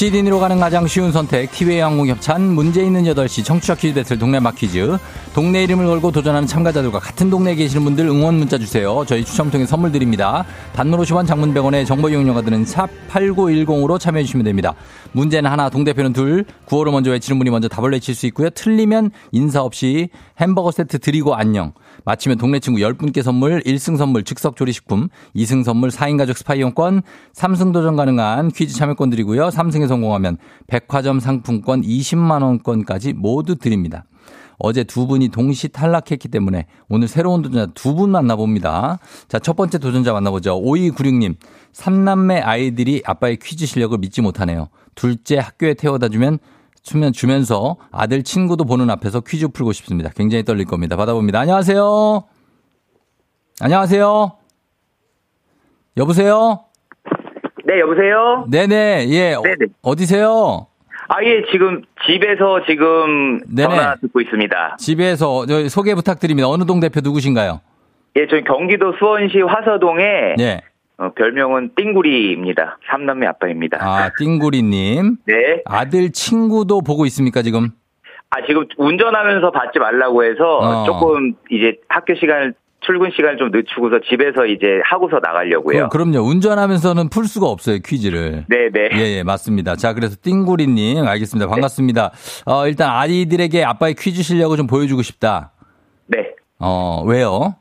시드니로 가는 가장 쉬운 선택 티웨이 항공 협찬 문제 있는 8시 청취자 퀴즈 배틀 동네 한바 퀴즈 동네 이름을 걸고 도전하는 참가자들과 같은 동네에 계시는 분들 응원 문자 주세요. 저희 추첨 통해 선물 드립니다. 단문 50원 장문 100원의 정보 이용료가 드는 샵 8910으로 참여해 주시면 됩니다. 문제는 하나 동대표는 둘 구호를 먼저 외치는 분이 먼저 답을 외칠 수 있고요. 틀리면 인사 없이 햄버거 세트 드리고 안녕. 마치면 동네 친구 10분께 선물, 1승 선물 즉석 조리식품, 2승 선물 4인 가족 스파 이용권, 3승 도전 가능한 퀴즈 참여권 드리고요. 3승에 성공하면 백화점 상품권 20만 원권까지 모두 드립니다. 어제 두 분이 동시 탈락했기 때문에 오늘 새로운 도전자 두 분 만나봅니다. 자, 첫 번째 도전자 만나보죠. 5296님. 삼남매 아이들이 아빠의 퀴즈 실력을 믿지 못하네요. 둘째 학교에 태워다 주면 주면 주면서 아들 친구도 보는 앞에서 퀴즈 풀고 싶습니다. 굉장히 떨릴 겁니다. 받아봅니다. 안녕하세요. 안녕하세요. 여보세요? 네, 여보세요? 네네, 예. 어, 네네. 어디세요? 아, 예, 지금 집에서 지금 네네. 전화 듣고 있습니다. 집에서 저 소개 부탁드립니다. 어느 동 대표 누구신가요? 예, 저희 경기도 수원시 화서동에 네. 어, 별명은 띵구리입니다. 삼남매 아빠입니다. 아, 띵구리님. 네. 아들 친구도 보고 있습니까, 지금? 아, 지금 운전하면서 받지 말라고 해서 어. 조금 이제 학교 시간을 출근 시간을 좀 늦추고서 집에서 이제 하고서 나가려고요. 그, 럼요 운전하면서는 풀 수가 없어요, 퀴즈를. 네, 네. 예, 예, 맞습니다. 자, 그래서 띵구리님, 알겠습니다. 반갑습니다. 어, 일단 아이들에게 아빠의 퀴즈 실력을 좀 보여주고 싶다. 네. 어, 왜요?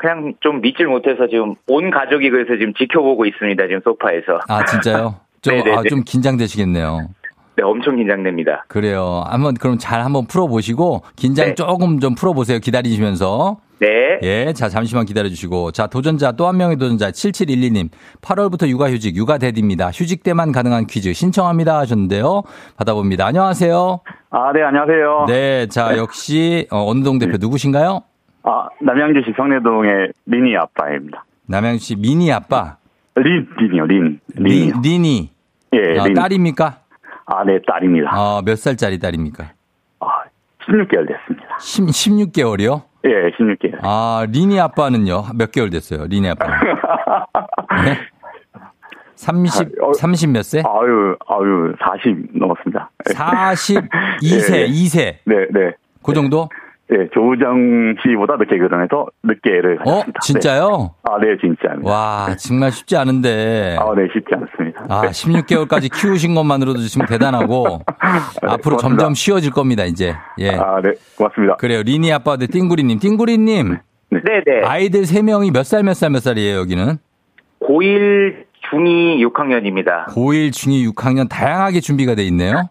그냥 좀 믿질 못해서 지금 온 가족이 그래서 지금 지켜보고 있습니다. 지금 소파에서. 아, 진짜요? 좀. 아, 좀 긴장되시겠네요. 네, 엄청 긴장됩니다. 그래요. 한번 그럼 잘 한번 풀어보시고, 긴장 네. 조금 좀 풀어보세요. 기다리시면서. 네. 예, 자, 잠시만 기다려주시고. 자, 도전자, 또 한 명의 도전자, 7712님. 8월부터 육아휴직, 육아대디입니다. 휴직 때만 가능한 퀴즈 신청합니다 하셨는데요. 받아봅니다. 안녕하세요. 아, 네, 안녕하세요. 네, 자, 역시, 어, 어느 동 대표 누구신가요? 아, 남양주시 성내동의 리니 아빠입니다. 남양시 미니 아빠. 린, 린이요, 린. 리, 린이요. 리니. 예, 아, 린. 딸입니까? 아, 네, 딸입니다. 어, 몇 살짜리 딸입니까? 아, 16개월 됐습니다. 10, 16개월이요? 예, 16개월. 아, 리니 아빠는요? 몇 개월 됐어요? 리니 아빠는. 네? 30, 아, 어. 30 몇 세? 아유, 아유, 40 넘었습니다. 42세, 예, 예. 2세. 네, 네. 그 정도? 예, 조우정 씨보다 늦게 결혼해서 늦게 애를 어, 가졌습니다. 진짜요? 네. 아, 네, 진짜입니다. 와, 정말 쉽지 않은데. 아, 네, 쉽지 않습니다. 아, 네. 16개월까지 키우신 것만으로도 지금 대단하고 앞으로 고맙습니다. 점점 쉬워질 겁니다, 이제. 예. 아, 네, 고맙습니다. 그래요. 리니 아빠 대 띵구리님. 띵구리님. 네, 네. 아이들 3 명이 몇 살, 몇 살, 몇 살이에요, 여기는? 고1 중2 6학년입니다. 고1, 중2, 6학년 다양하게 준비가 돼 있네요.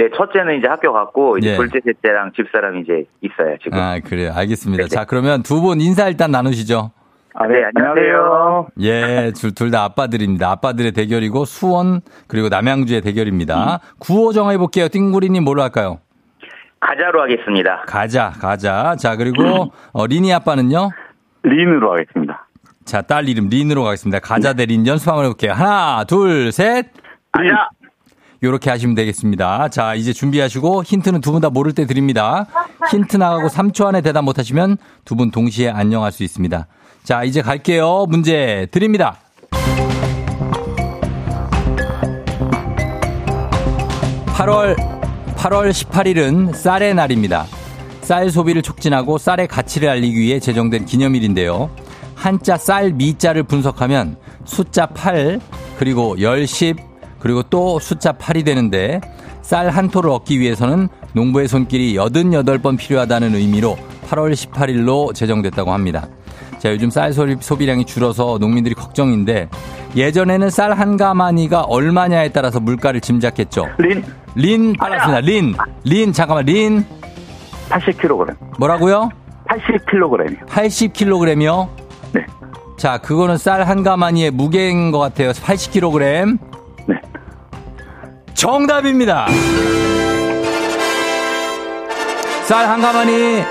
네, 첫째는 이제 학교 갔고 이제 예. 둘째, 셋째랑 집사람이 이제 있어요 지금. 아, 그래요. 알겠습니다. 네네. 자, 그러면 두 분 인사 일단 나누시죠. 아, 네, 안녕하세요. 예, 둘 다 아빠들입니다. 아빠들의 대결이고 수원 그리고 남양주의 대결입니다. 구호 정해 볼게요. 띵구리님 뭘로 할까요? 가자로 하겠습니다. 가자, 가자. 자, 그리고 어, 리니 아빠는요? 린으로 하겠습니다. 자, 딸 이름 린으로 가겠습니다. 가자 대린 연습 한번 해볼게요. 하나, 둘, 셋. 가자. 요렇게 하시면 되겠습니다. 자, 이제 준비하시고 힌트는 두 분 다 모를 때 드립니다. 힌트 나가고 3초 안에 대답 못 하시면 두 분 동시에 안녕할 수 있습니다. 자, 이제 갈게요. 문제 드립니다. 8월 8월 18일은 쌀의 날입니다. 쌀 소비를 촉진하고 쌀의 가치를 알리기 위해 제정된 기념일인데요. 한자 쌀 미자를 분석하면 숫자 8 그리고 10, 10 그리고 또 숫자 8이 되는데 쌀 한 토를 얻기 위해서는 농부의 손길이 88번 필요하다는 의미로 8월 18일로 제정됐다고 합니다. 자, 요즘 쌀 소비- 소비량이 줄어서 농민들이 걱정인데 예전에는 쌀 한 가마니가 얼마냐에 따라서 물가를 짐작했죠. 린 린 빨랐습니다. 린. 린 잠깐만 린 80kg. 뭐라고요? 80kg이요. 80kg이요? 네. 자, 그거는 쌀 한 가마니의 무게인 것 같아요. 80kg. 네. 정답입니다. 쌀 한 가마니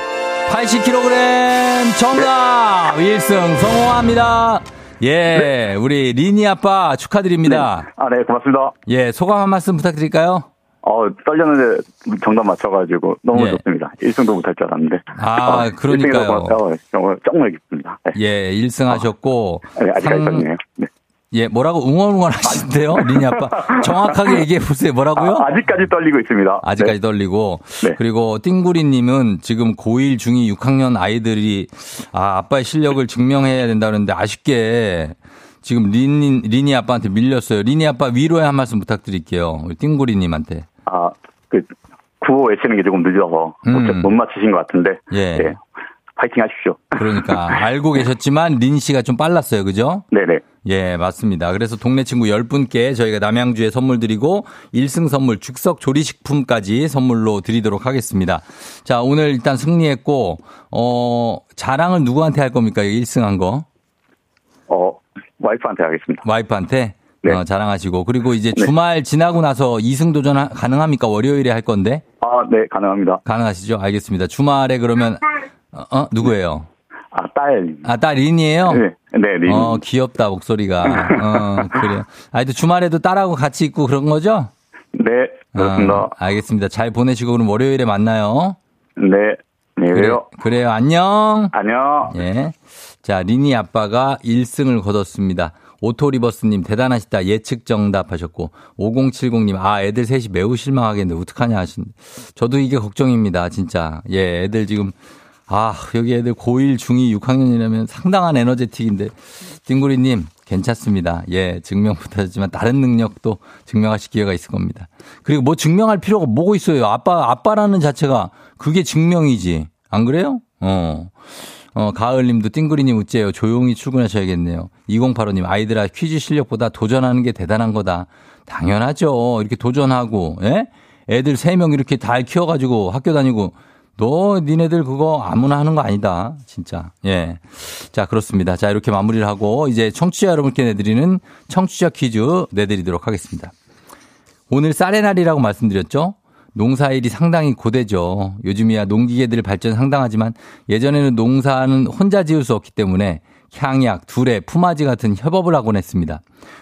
80kg 정답! 1승 성공합니다. 예, 우리 리니 아빠 축하드립니다. 아, 네, 고맙습니다. 예, 소감 한 말씀 부탁드릴까요? 어, 떨렸는데 정답 맞춰가지고 너무 예. 좋습니다. 1승도 못할 줄 알았는데. 아, 어, 그러니까요. 1승이 너무, 어, 정말, 정말 기쁩니다. 네. 예, 1승 하셨고. 네, 아직까지 떨리네요. 네. 예, 뭐라고 응원응원 하시는데요? 리니 아빠. 정확하게 얘기해 보세요. 뭐라고요? 아, 직까지 떨리고 있습니다. 아직까지 네. 떨리고. 네. 그리고 띵구리님은 지금 고1, 중2, 6학년 아이들이 아, 아빠의 실력을 증명해야 된다는데 아쉽게 지금 리니, 리니 아빠한테 밀렸어요. 리니 아빠 위로의 한 말씀 부탁드릴게요. 우리 띵구리님한테. 아, 그, 구호 외치는 게 조금 늦어서 못, 음. 못 맞추신 것 같은데. 예. 네. 파이팅 하십시오. 그러니까 알고 계셨지만 린 씨가 좀 빨랐어요. 그죠? 네네. 예, 맞습니다. 그래서 동네 친구 10분께 저희가 남양주에 선물 드리고 1승 선물 즉석 조리식품까지 선물로 드리도록 하겠습니다. 자, 오늘 일단 승리했고, 어, 자랑을 누구한테 할 겁니까? 1승 한 거? 어, 와이프한테 하겠습니다. 와이프한테? 네. 어, 자랑하시고. 그리고 이제 네. 주말 지나고 나서 2승 도전 하- 가능합니까? 월요일에 할 건데? 아, 네, 가능합니다. 가능하시죠? 알겠습니다. 주말에 그러면, 어, 어, 누구예요? 아, 딸. 아, 딸 린이에요? 네, 네, 린. 어, 귀엽다, 목소리가. 어, 그래요. 아, 또 주말에도 딸하고 같이 있고 그런 거죠? 네, 그렇습니다. 어, 알겠습니다. 잘 보내시고 그럼 월요일에 만나요. 네, 네, 그래, 그래요. 그래요. 안녕. 안녕. 예. 자, 리니 아빠가 1승을 거뒀습니다. 오토리버스님 대단하시다. 예측 정답하셨고 5070님 아 애들 셋이 매우 실망하겠는데 어떡하냐 하신. 저도 이게 걱정입니다. 진짜. 예, 애들 지금 아 여기 애들 고1 중2 6학년이라면 상당한 에너제틱인데 띵구리님 괜찮습니다. 예, 증명 못하셨지만 다른 능력도 증명하실 기회가 있을 겁니다. 그리고 뭐 증명할 필요가 뭐고 있어요. 아빠 아빠라는 자체가 그게 증명이지. 안 그래요? 어. 어, 가을님도 띵그리님 우째요. 조용히 출근하셔야겠네요. 2085님 아이들아 퀴즈 실력보다 도전하는 게 대단한 거다. 당연하죠. 이렇게 도전하고, 예? 애들 3명 이렇게 다 키워가지고 학교 다니고, 너, 니네들 그거 아무나 하는 거 아니다. 진짜. 예. 자, 그렇습니다. 자, 이렇게 마무리를 하고, 이제 청취자 여러분께 내드리는 청취자 퀴즈 내드리도록 하겠습니다. 오늘 쌀의 날이라고 말씀드렸죠? 농사일이 상당히 고되죠. 요즘이야 농기계들 발전 상당하지만 예전에는 농사는 혼자 지을 수 없기 때문에 향약, 두레, 품앗이 같은 협업을 하곤 했습니다.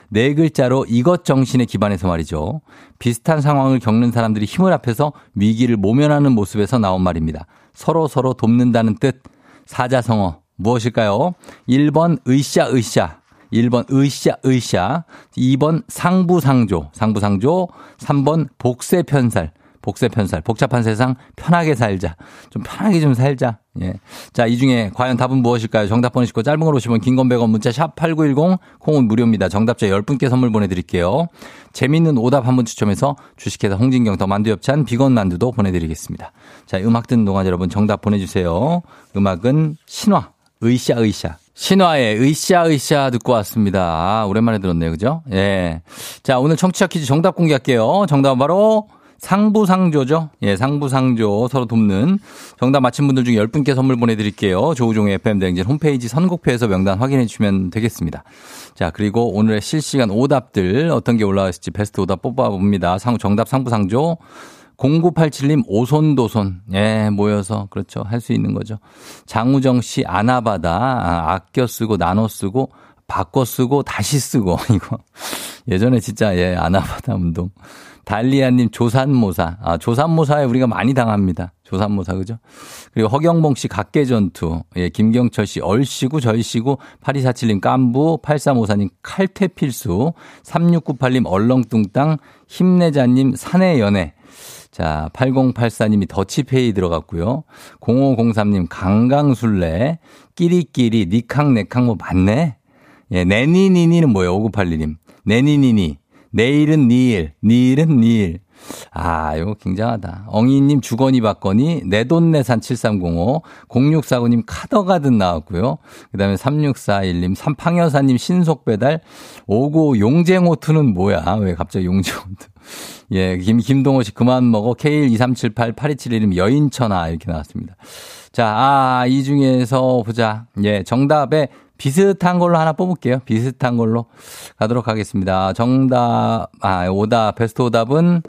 네 글자로 이것 정신에 기반해서 말이죠. 비슷한 상황을 겪는 사람들이 힘을 합해서 위기를 모면하는 모습에서 나온 말입니다. 서로 서로 돕는다는 뜻. 사자성어 무엇일까요? 1번 으쌰 으쌰. 1번 으쌰 으쌰. 2번 상부상조. 상부상조. 3번 복세편살. 복세 편살. 복잡한 세상 편하게 살자. 좀 편하게 좀 살자. 예. 자, 이 중에 과연 답은 무엇일까요? 정답 보내시고 짧은 걸 오시면 긴건 100원 문자 샵 8910 콩은 무료입니다. 정답자 10분께 선물 보내드릴게요. 재밌는 오답 한 분 추첨해서 주식회사 홍진경 더 만두엽찬 비건 만두도 보내드리겠습니다. 자, 음악 듣는 동안 여러분 정답 보내주세요. 음악은 신화. 으쌰. 신화의 으쌰 듣고 왔습니다. 아, 오랜만에 들었네요. 그죠? 예. 자, 오늘 청취자 퀴즈 정답 공개할게요. 정답은 바로 상부상조죠. 예, 상부상조 서로 돕는 정답 맞힌 분들 중에 10분께 선물 보내드릴게요. 조우종의 FM대행진 홈페이지 선곡표에서 명단 확인해 주시면 되겠습니다. 자, 그리고 오늘의 실시간 오답들 어떤 게 올라와 있을지 베스트 오답 뽑아봅니다. 상, 정답 상부상조. 0987님 오손도손 예 모여서 그렇죠 할 수 있는 거죠 장우정 씨 아나바다 아, 아껴 쓰고 나눠 쓰고 바꿔 쓰고 다시 쓰고 이거 예전에 진짜 예 아나바다 운동. 달리아님 조산모사. 아 조산모사에 우리가 많이 당합니다. 조산모사 그죠? 그리고 허경봉 씨 각계전투. 예 김경철 씨 얼씨구 절씨구 8247님 깐부 8354님 칼퇴필수 3698님 얼렁뚱땅 힘내자님 산의 연애. 자, 8084님이 더치페이 들어갔고요. 0503님 강강술래, 끼리끼리, 니캉, 네캉 뭐 맞네? 예, 네니니니는 뭐예요? 5981님. 네니니니. 내일은 니일, 니일은 니일. 아, 이거 굉장하다. 엉이님 주거니 받거니, 내돈내산 7305, 0649님 카더가든 나왔고요. 그 다음에 3641님, 삼팡여사님 신속배달, 59 용쟁호투는 뭐야? 왜 갑자기 용쟁호투? 예, 김, 김동호 씨 그만 먹어. K12378-8271님 여인천하 이렇게 나왔습니다. 자, 아, 이 중에서 보자. 예, 정답에 비슷한 걸로 하나 뽑을게요. 비슷한 걸로 가도록 하겠습니다. 정답, 아, 오답, 베스트 오답은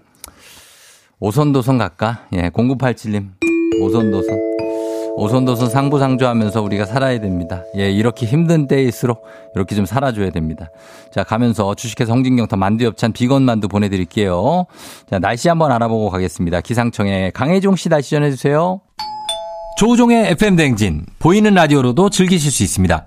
오손도손 갈까? 예, 0987님. 오손도손. 오손도손 상부상조하면서 우리가 살아야 됩니다. 예, 이렇게 힘든 때일수록 이렇게 좀 살아줘야 됩니다. 자, 가면서 주식회사 홍진경터 만두엽찬 비건 만두 보내드릴게요. 자, 날씨 한번 알아보고 가겠습니다. 기상청에 강혜종 씨 날씨 전해주세요. 조우종의 FM대행진. 보이는 라디오로도 즐기실 수 있습니다.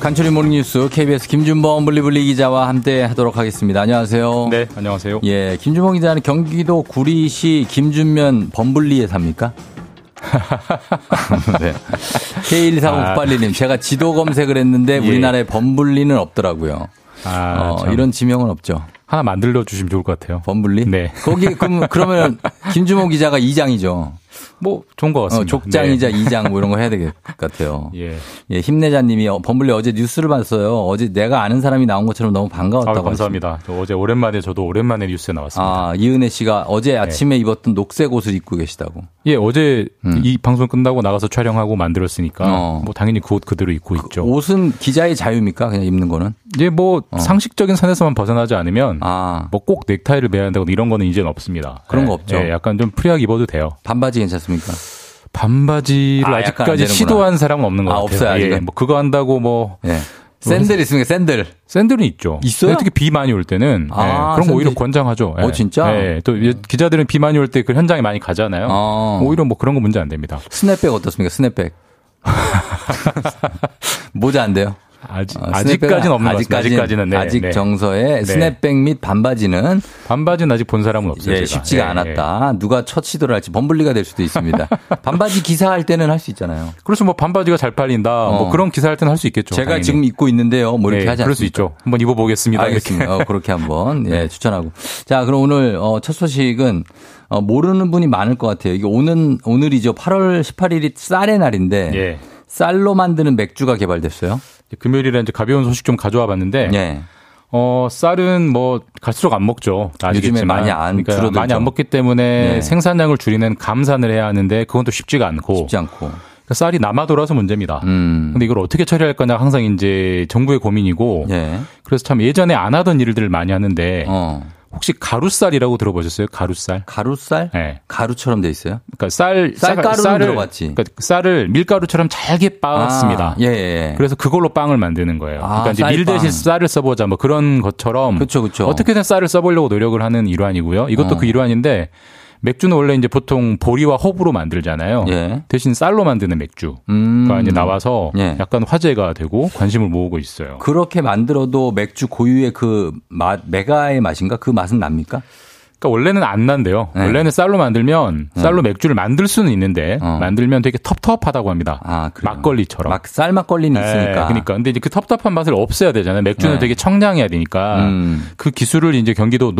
간추린 모닝뉴스 KBS 김준범 블리블리 기자와 함께 하도록 하겠습니다. 안녕하세요. 네, 안녕하세요. 예, 김준범 기자는 경기도 구리시 김준면 범블리에 삽니까? 네. K14598님, 제가 지도 검색을 했는데 예. 우리나라에 범블리는 없더라고요. 아, 어, 참. 이런 지명은 없죠. 하나 만들어 주시면 좋을 것 같아요. 범블리? 네. 거기, 그럼, 그러면 김준호 기자가 이장이죠 뭐 좋은 것 어, 같습니다. 족장이자 네. 이장 뭐 이런 거 해야 될 것 같아요. 예. 예, 힘내자님이 어, 범블리 어제 뉴스를 봤어요. 어제 내가 아는 사람이 나온 것처럼 너무 반가웠다고. 아, 감사합니다. 저 어제 오랜만에 저도 오랜만에 뉴스에 나왔습니다. 아, 이은혜 씨가 어제 아침에 입었던 녹색 옷을 입고 계시다고. 예, 어제 음. 이 방송 끝나고 나가서 촬영하고 만들었으니까 어. 뭐 당연히 그 옷 그대로 입고 있죠. 옷은 기자의 자유입니까? 그냥 입는 거는? 이제 뭐 어. 상식적인 선에서만 벗어나지 않으면 아, 뭐 꼭 넥타이를 매야 한다고 이런 거는 이제는 없습니다. 그런 예, 거 없죠. 예, 약간 좀 free하게 입어도 돼요. 반바지 괜찮습니까? 반바지를 아, 아, 아직까지. 시도한 사람은 없는 것 아, 같아요. 없어요, 아직은? 예, 뭐 그거 한다고 뭐 예. 샌들 있습니까? 샌들. 샌들은 있죠. 있어요? 특히 비 많이 올 때는 아, 예, 그런 거. 오히려 권장하죠. 어, 진짜? 예, 또 기자들은 비 많이 올 때 그 현장에 많이 가잖아요. 어. 오히려 뭐 그런 거 문제 안 됩니다. 스냅백 어떻습니까? 스냅백. 모자 안 돼요? 아직 어, 아직까지는 없는 것 같습니다. 아직까지는 네, 아직 네. 정서에 스냅백 및 반바지는 반바지는 아직 본 사람은 없어요. 예. 쉽지가 예, 예. 않았다. 누가 첫 시도를 할지 범블리가 될 수도 있습니다. 반바지 기사할 때는 할 수 있잖아요. 그래서 뭐 반바지가 잘 팔린다. 뭐 어. 그런 기사 할 때는 할 수 있겠죠. 제가 당연히. 지금 입고 있는데요. 뭐 이렇게 예, 하지 않습니까? 그럴 수 있죠. 한번 입어보겠습니다. 알겠습니다. 어, 그렇게 한번 예, 추천하고. 자, 그럼 오늘 어, 첫 소식은 어, 모르는 분이 많을 것 같아요. 이게 오는 오늘이죠. 8월 18일이 쌀의 날인데 예. 쌀로 만드는 맥주가 개발됐어요. 금요일에 이제 가벼운 소식 좀 가져와 봤는데 예. 어, 쌀은 뭐 갈수록 안 먹죠. 아시겠지만. 요즘에 많이 안 그러니까 줄어들죠. 많이 안 먹기 때문에 네. 생산량을 줄이는 감산을 해야 하는데 그건 또 쉽지가 않고 쉽지 않고. 그러니까 쌀이 남아 돌아서 문제입니다. 음. 근데 이걸 어떻게 처리할 거냐 항상 이제 정부의 고민이고 예. 그래서 참 예전에 안 하던 일들을 많이 하는데 어. 혹시 가루쌀이라고 들어보셨어요? 가루쌀? 가루쌀? 네. 가루처럼 돼 있어요? 그러니까 쌀 쌀가루는 쌀을- 들어갔지. 그러니까 쌀을 밀가루처럼 잘게 빻았습니다. 아, 예, 예. 그래서 그걸로 빵을 만드는 거예요. 아, 그러니까 이제 밀 쌀빵. 대신 쌀을 써보자 뭐 그런 것처럼 그쵸, 그쵸. 어떻게든 쌀을 써보려고 노력을 하는 일환이고요. 이것도 어. 그 일환인데 맥주는 원래 이제 보통 보리와 허브로 만들잖아요. 예. 대신 쌀로 만드는 맥주가 음. 이제 나와서 예. 약간 화제가 되고 관심을 모으고 있어요. 그렇게 만들어도 맥주 고유의 그 맛, 메가의 맛인가? 그 맛은 납니까? 그러니까 원래는 안 난대요. 네. 원래는 쌀로 만들면 쌀로 맥주를 만들 수는 있는데 어. 만들면 되게 텁텁하다고 합니다. 아? 막걸리처럼. 막 쌀 막걸리는 네, 있으니까. 그러니까 근데 이제 그 텁텁한 맛을 없애야 되잖아요. 맥주는 네. 되게 청량해야 되니까 음. 그 기술을 이제 경기도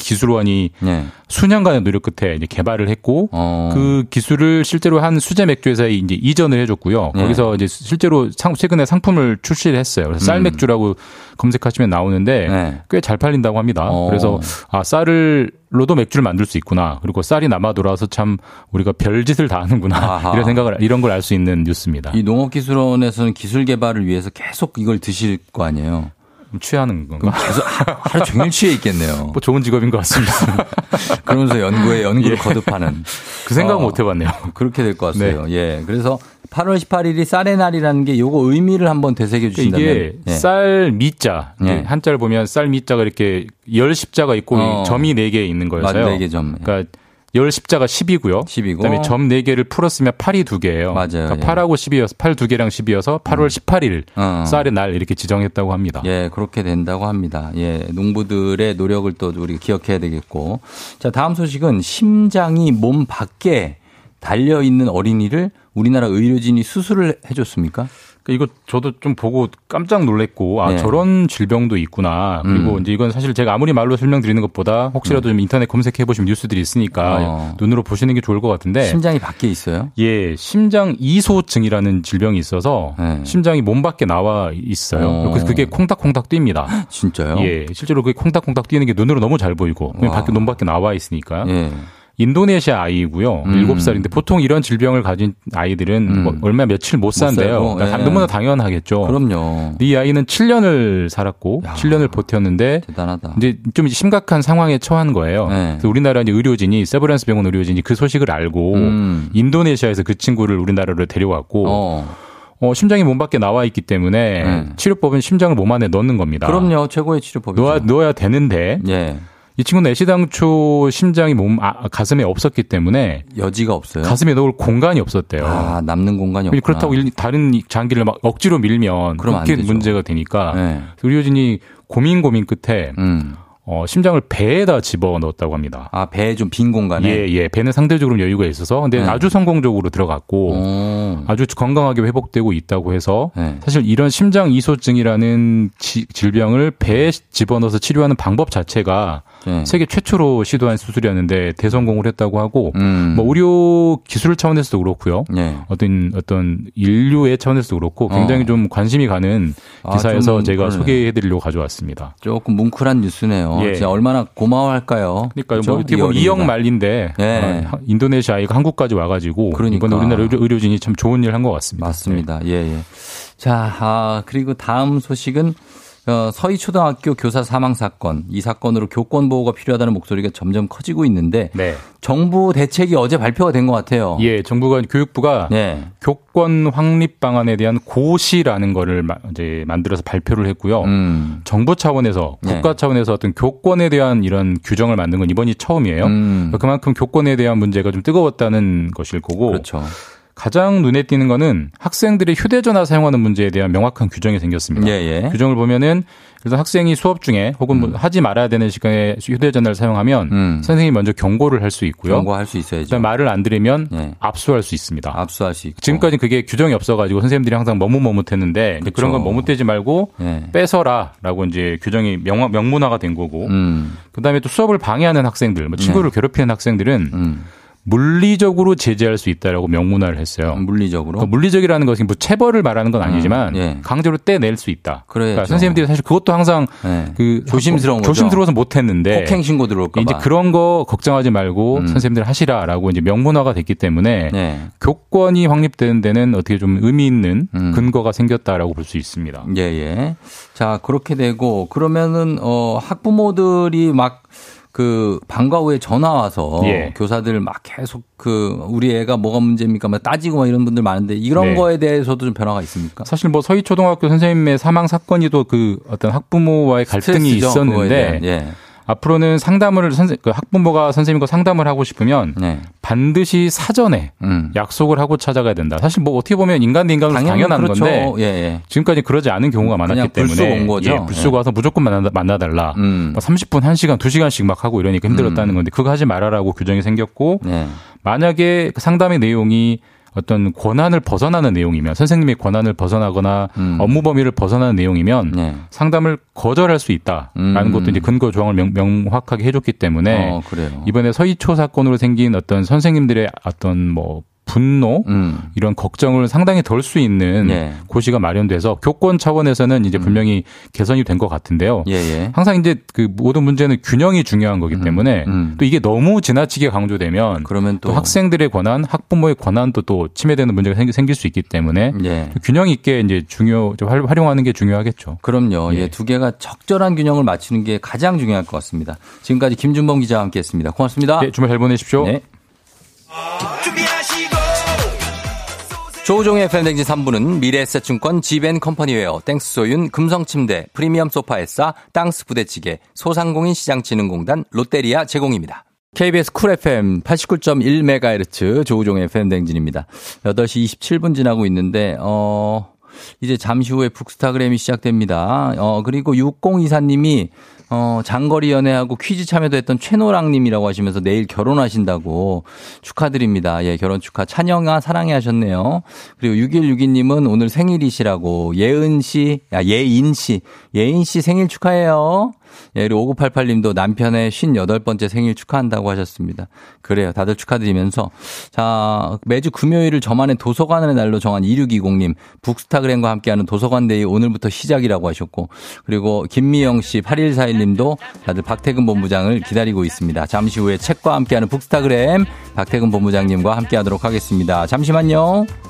기술원이 네. 수년간의 노력 끝에 이제 개발을 했고 어. 그 기술을 실제로 한 수제 맥주 회사에 이제 이전을 해줬고요. 네. 거기서 이제 실제로 상- 최근에 상품을 출시를 했어요. 그래서 쌀 음. 맥주라고 검색하시면 나오는데 네. 꽤잘 팔린다고 합니다. 어. 그래서 아 쌀을 로도 맥주를 만들 수 있구나. 그리고 쌀이 남아 돌아와서 참 우리가 별짓을 다 하는구나. 아하. 이런 생각을 이런 걸 알 수 있는 뉴스입니다. 이 농업기술원에서는 기술 개발을 위해서 계속 이걸 드실 거 아니에요. 취하는 건가? 그래서 하루 종일 취해 있겠네요. 뭐 좋은 직업인 것 같습니다. 그러면서 연구에 연구를 예. 거듭하는. 그 생각 어, 은못 해봤네요. 그렇게 될 것 같아요. 네. 예. 그래서 8월 18일이 쌀의 날이라는 게 요거 의미를 한번 되새겨 주신다면. 이게 예. 쌀 미자 예. 한자를 보면 쌀 미자가 이렇게 열 십자가 있고 어. 점이 네 개 있는. 맞아요. 네개 점. 그러니까 열 십자가 10이고요. 10이고. 그다음에 점네 개를 풀었으면 8이 두 개예요. 맞아요. 그러니까 예. 8하고 10이어서 8두 개랑 10이어서 8월 18일 어. 쌀의 날 이렇게 지정했다고 합니다. 예, 그렇게 된다고 합니다. 예, 농부들의 노력을 또 우리가 기억해야 되겠고. 자, 다음 소식은 심장이 몸 밖에 달려 있는 어린이를 우리나라 의료진이 수술을 해 줬습니까? 이거 저도 좀 보고 깜짝 놀랐고 아 네. 저런 질병도 있구나. 그리고 음. 이제 이건 사실 제가 아무리 말로 설명드리는 것보다 혹시라도 좀 인터넷 검색해 보시면 뉴스들이 있으니까 어. 눈으로 보시는 게 좋을 것 같은데. 심장이 밖에 있어요? 예, 심장 이소증이라는 질병이 있어서 네. 심장이 몸 밖에 나와 있어요. 어. 그래서 그게 콩닥콩닥 뜁니다. 진짜요? 예, 실제로 그게 콩닥콩닥 뛰는 게 눈으로 너무 잘 보이고 와. 밖에 몸 밖에 나와 있으니까. 예. 인도네시아 아이고요. 음. 일곱 살인데 보통 이런 질병을 가진 아이들은 음. 뭐 얼마 며칠 못 산대요. 살고, 그러니까 예. 너무나 당연하겠죠. 그럼요. 이 아이는 7년을 살았고 야. 7년을 버텼는데 대단하다. 이제 좀 심각한 상황에 처한 거예요. 네. 그래서 우리나라 이제 의료진이 세브란스 병원 의료진이 그 소식을 알고 음. 인도네시아에서 그 친구를 우리나라로 데려왔고 어. 어. 심장이 몸 밖에 나와 있기 때문에 네. 치료법은 심장을 몸 안에 넣는 겁니다. 그럼요. 최고의 치료법이죠. 넣어야, 넣어야 되는데 예. 이 친구는 애시당초 심장이 몸 아, 가슴에 없었기 때문에 여지가 없어요. 가슴에 넣을 공간이 없었대요. 아, 남는 공간이 없구나. 그렇다고 일- 다른 이 장기를 막 억지로 밀면 그렇게. 문제가 되니까 네. 의료진이 고민 고민 끝에 음. 어, 심장을 배에다 집어 넣었다고 합니다. 아, 배에 좀 빈 공간에. 예, 예. 배는 상대적으로 여유가 있어서 근데 네. 아주 성공적으로 들어갔고 오. 아주 건강하게 회복되고 있다고 해서 네. 사실 이런 심장 이소증이라는 지- 질병을 배에 집어 넣어서 치료하는 방법 자체가 네. 세계 최초로 시도한 수술이었는데 대성공을 했다고 하고 음. 뭐 의료 기술 차원에서도 그렇고요. 예. 어떤 어떤 인류의 차원에서도 그렇고 굉장히 어. 좀 관심이 가는 아, 기사에서 좀 제가 그러네. 소개해 드리려고 가져왔습니다. 조금 뭉클한 뉴스네요. 예. 얼마나 고마워할까요? 그러니까? 뭐 어떻게 이 보면. 이억 말인데 예. 어, 인도네시아 아이가 한국까지 와 가지고 그러니까. 이번에 우리나라 의료, 의료 진이 참 좋은 일 한 것 같습니다. 맞습니다. 예, 예. 자, 아, 그리고 다음 소식은 어, 서희초등학교 교사 사망 사건. 이 사건으로 교권 보호가 필요하다는 목소리가 점점 커지고 있는데 네. 정부 대책이 어제 발표가 된 것 같아요. 예, 정부가 교육부가 네. 교권 확립 방안에 대한 고시라는 거를 마- 이제 만들어서 발표를 했고요. 음. 정부 차원에서 네. 국가 차원에서 어떤 교권에 대한 이런 규정을 만든 건 이번이 처음이에요. 음. 그만큼 교권에 대한 문제가 좀 뜨거웠다는 것일 거고 그렇죠. 가장 눈에 띄는 거는 학생들이 휴대전화 사용하는 문제에 대한 명확한 규정이 생겼습니다. 예, 예. 규정을 보면은 그래서 학생이 수업 중에 혹은 뭐 하지 말아야 되는 시간에 휴대전화를 사용하면 음. 선생님이 먼저 경고를 할 수 있고요. 경고할 수 있어야죠. 말을 안 들으면 예. 압수할 수 있습니다. 압수할 수 있고. 지금까지 그게 규정이 없어가지고 선생님들이 항상 머뭇머뭇했는데 그쵸. 그런 건 머뭇대지 말고 예. 뺏어라라고 이제 규정이 명, 명문화가 된 거고 음. 그다음에 또 수업을 방해하는 학생들, 뭐 친구를 괴롭히는 학생들은 음. 물리적으로 제재할 수 있다라고 명문화를 했어요. 물리적으로. 그러니까 물리적이라는 것이 뭐 체벌을 말하는 건 아니지만 음, 예. 강제로 떼낼 수 있다. 그러니까 선생님들이 사실 그것도 항상 예. 그 조심스러운 거죠. 조심스러워서 못 했는데 폭행 신고 들어올까 이제 봐. 그런 거 걱정하지 말고 음. 선생님들 하시라라고 이제 명문화가 됐기 때문에 네. 교권이 확립되는 데는 어떻게 좀 의미 있는 음. 근거가 생겼다라고 볼 수 있습니다. 예, 예. 자, 그렇게 되고, 그러면은, 어, 학부모들이 막, 그, 방과 후에 전화 와서 예. 교사들 막 계속 그, 우리 애가 뭐가 문제입니까? 막 따지고 막 이런 분들 많은데, 이런 네. 거에 대해서도 좀 변화가 있습니까? 사실 뭐 서희 초등학교 선생님의 사망 사건이도 그 어떤 학부모와의 갈등이 있었는데. 예. 앞으로는 상담을 선생 그 학부모가 선생님과 상담을 하고 싶으면 네. 반드시 사전에 음. 약속을 하고 찾아가야 된다. 사실 뭐 어떻게 보면 인간 대 인간으로 당연한 그렇죠. 건데 예, 예. 지금까지 그러지 않은 경우가 많았기 불쑥 때문에 온 거죠. 예, 불쑥 예. 와서 무조건 만나, 만나달라. 음. 뭐 30분, 1시간, 2시간씩 막 하고 이러니까 힘들었다는 건데 그거 하지 말아라고 규정이 생겼고 네. 만약에 그 상담의 내용이 어떤 권한을 벗어나는 내용이면 선생님의 권한을 벗어나거나 음. 업무 범위를 벗어나는 내용이면 네. 상담을 거절할 수 있다라는 음. 것도 이제 근거 조항을 명, 명확하게 해줬기 때문에 어, 그래요. 이번에 서희초 사건으로 생긴 어떤 선생님들의 어떤 뭐 분노 음. 이런 걱정을 상당히 덜 수 있는 예. 고시가 마련돼서 교권 차원에서는 이제 분명히 개선이 된 것 같은데요. 예, 예. 항상 이제 그 모든 문제는 균형이 중요한 거기 때문에 음. 또 이게 너무 지나치게 강조되면 그러면 또 또 학생들의 권한, 학부모의 권한도 또 침해되는 문제가 생기- 생길 수 있기 때문에 예. 균형 있게 이제 중요 활- 활용하는 게 중요하겠죠. 그럼요. 예. 예, 두 개가 적절한 균형을 맞추는 게 가장 중요할 것 같습니다. 지금까지 김준범 기자와 함께했습니다. 고맙습니다. 네, 주말 잘 보내십시오. 네. 조우종의 FM대행진 3부는 미래에셋증권 지벤컴퍼니웨어 땡스소윤 금성침대 프리미엄 소파에싸 땅스 부대찌개 소상공인 시장진흥공단 롯데리아 제공입니다. KBS 쿨 FM 89.1MHz 조우종의 FM대행진입니다. 8시 27분 지나고 있는데 어 이제 잠시 후에 북스타그램이 시작됩니다. 어 그리고 6024님이 어, 장거리 연애하고 퀴즈 참여도 했던 최노랑님이라고 하시면서 내일 결혼하신다고 축하드립니다. 예, 결혼 축하. 찬영아 사랑해 하셨네요. 그리고 6162님은 오늘 생일이시라고 예은 씨, 야, 예인 씨, 예인 씨 생일 축하해요. 예, 그리고 5988님도 남편의 58번째 생일 축하한다고 하셨습니다. 그래요. 다들 축하드리면서. 자, 매주 금요일을 저만의 도서관의 날로 정한 2620님, 북스타그램과 함께하는 도서관데이 오늘부터 시작이라고 하셨고, 그리고 김미영 씨, 8141님도 다들 박태근 본부장을 기다리고 있습니다. 잠시 후에 책과 함께하는 북스타그램, 박태근 본부장님과 함께하도록 하겠습니다. 잠시만요.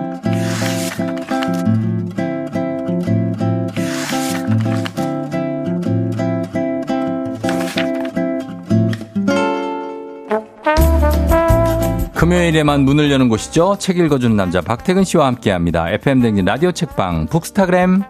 금요일에만 문을 여는 곳이죠. 책 읽어주는 남자 박태근 씨와 함께합니다. FM 댕진 라디오 책방 북스타그램.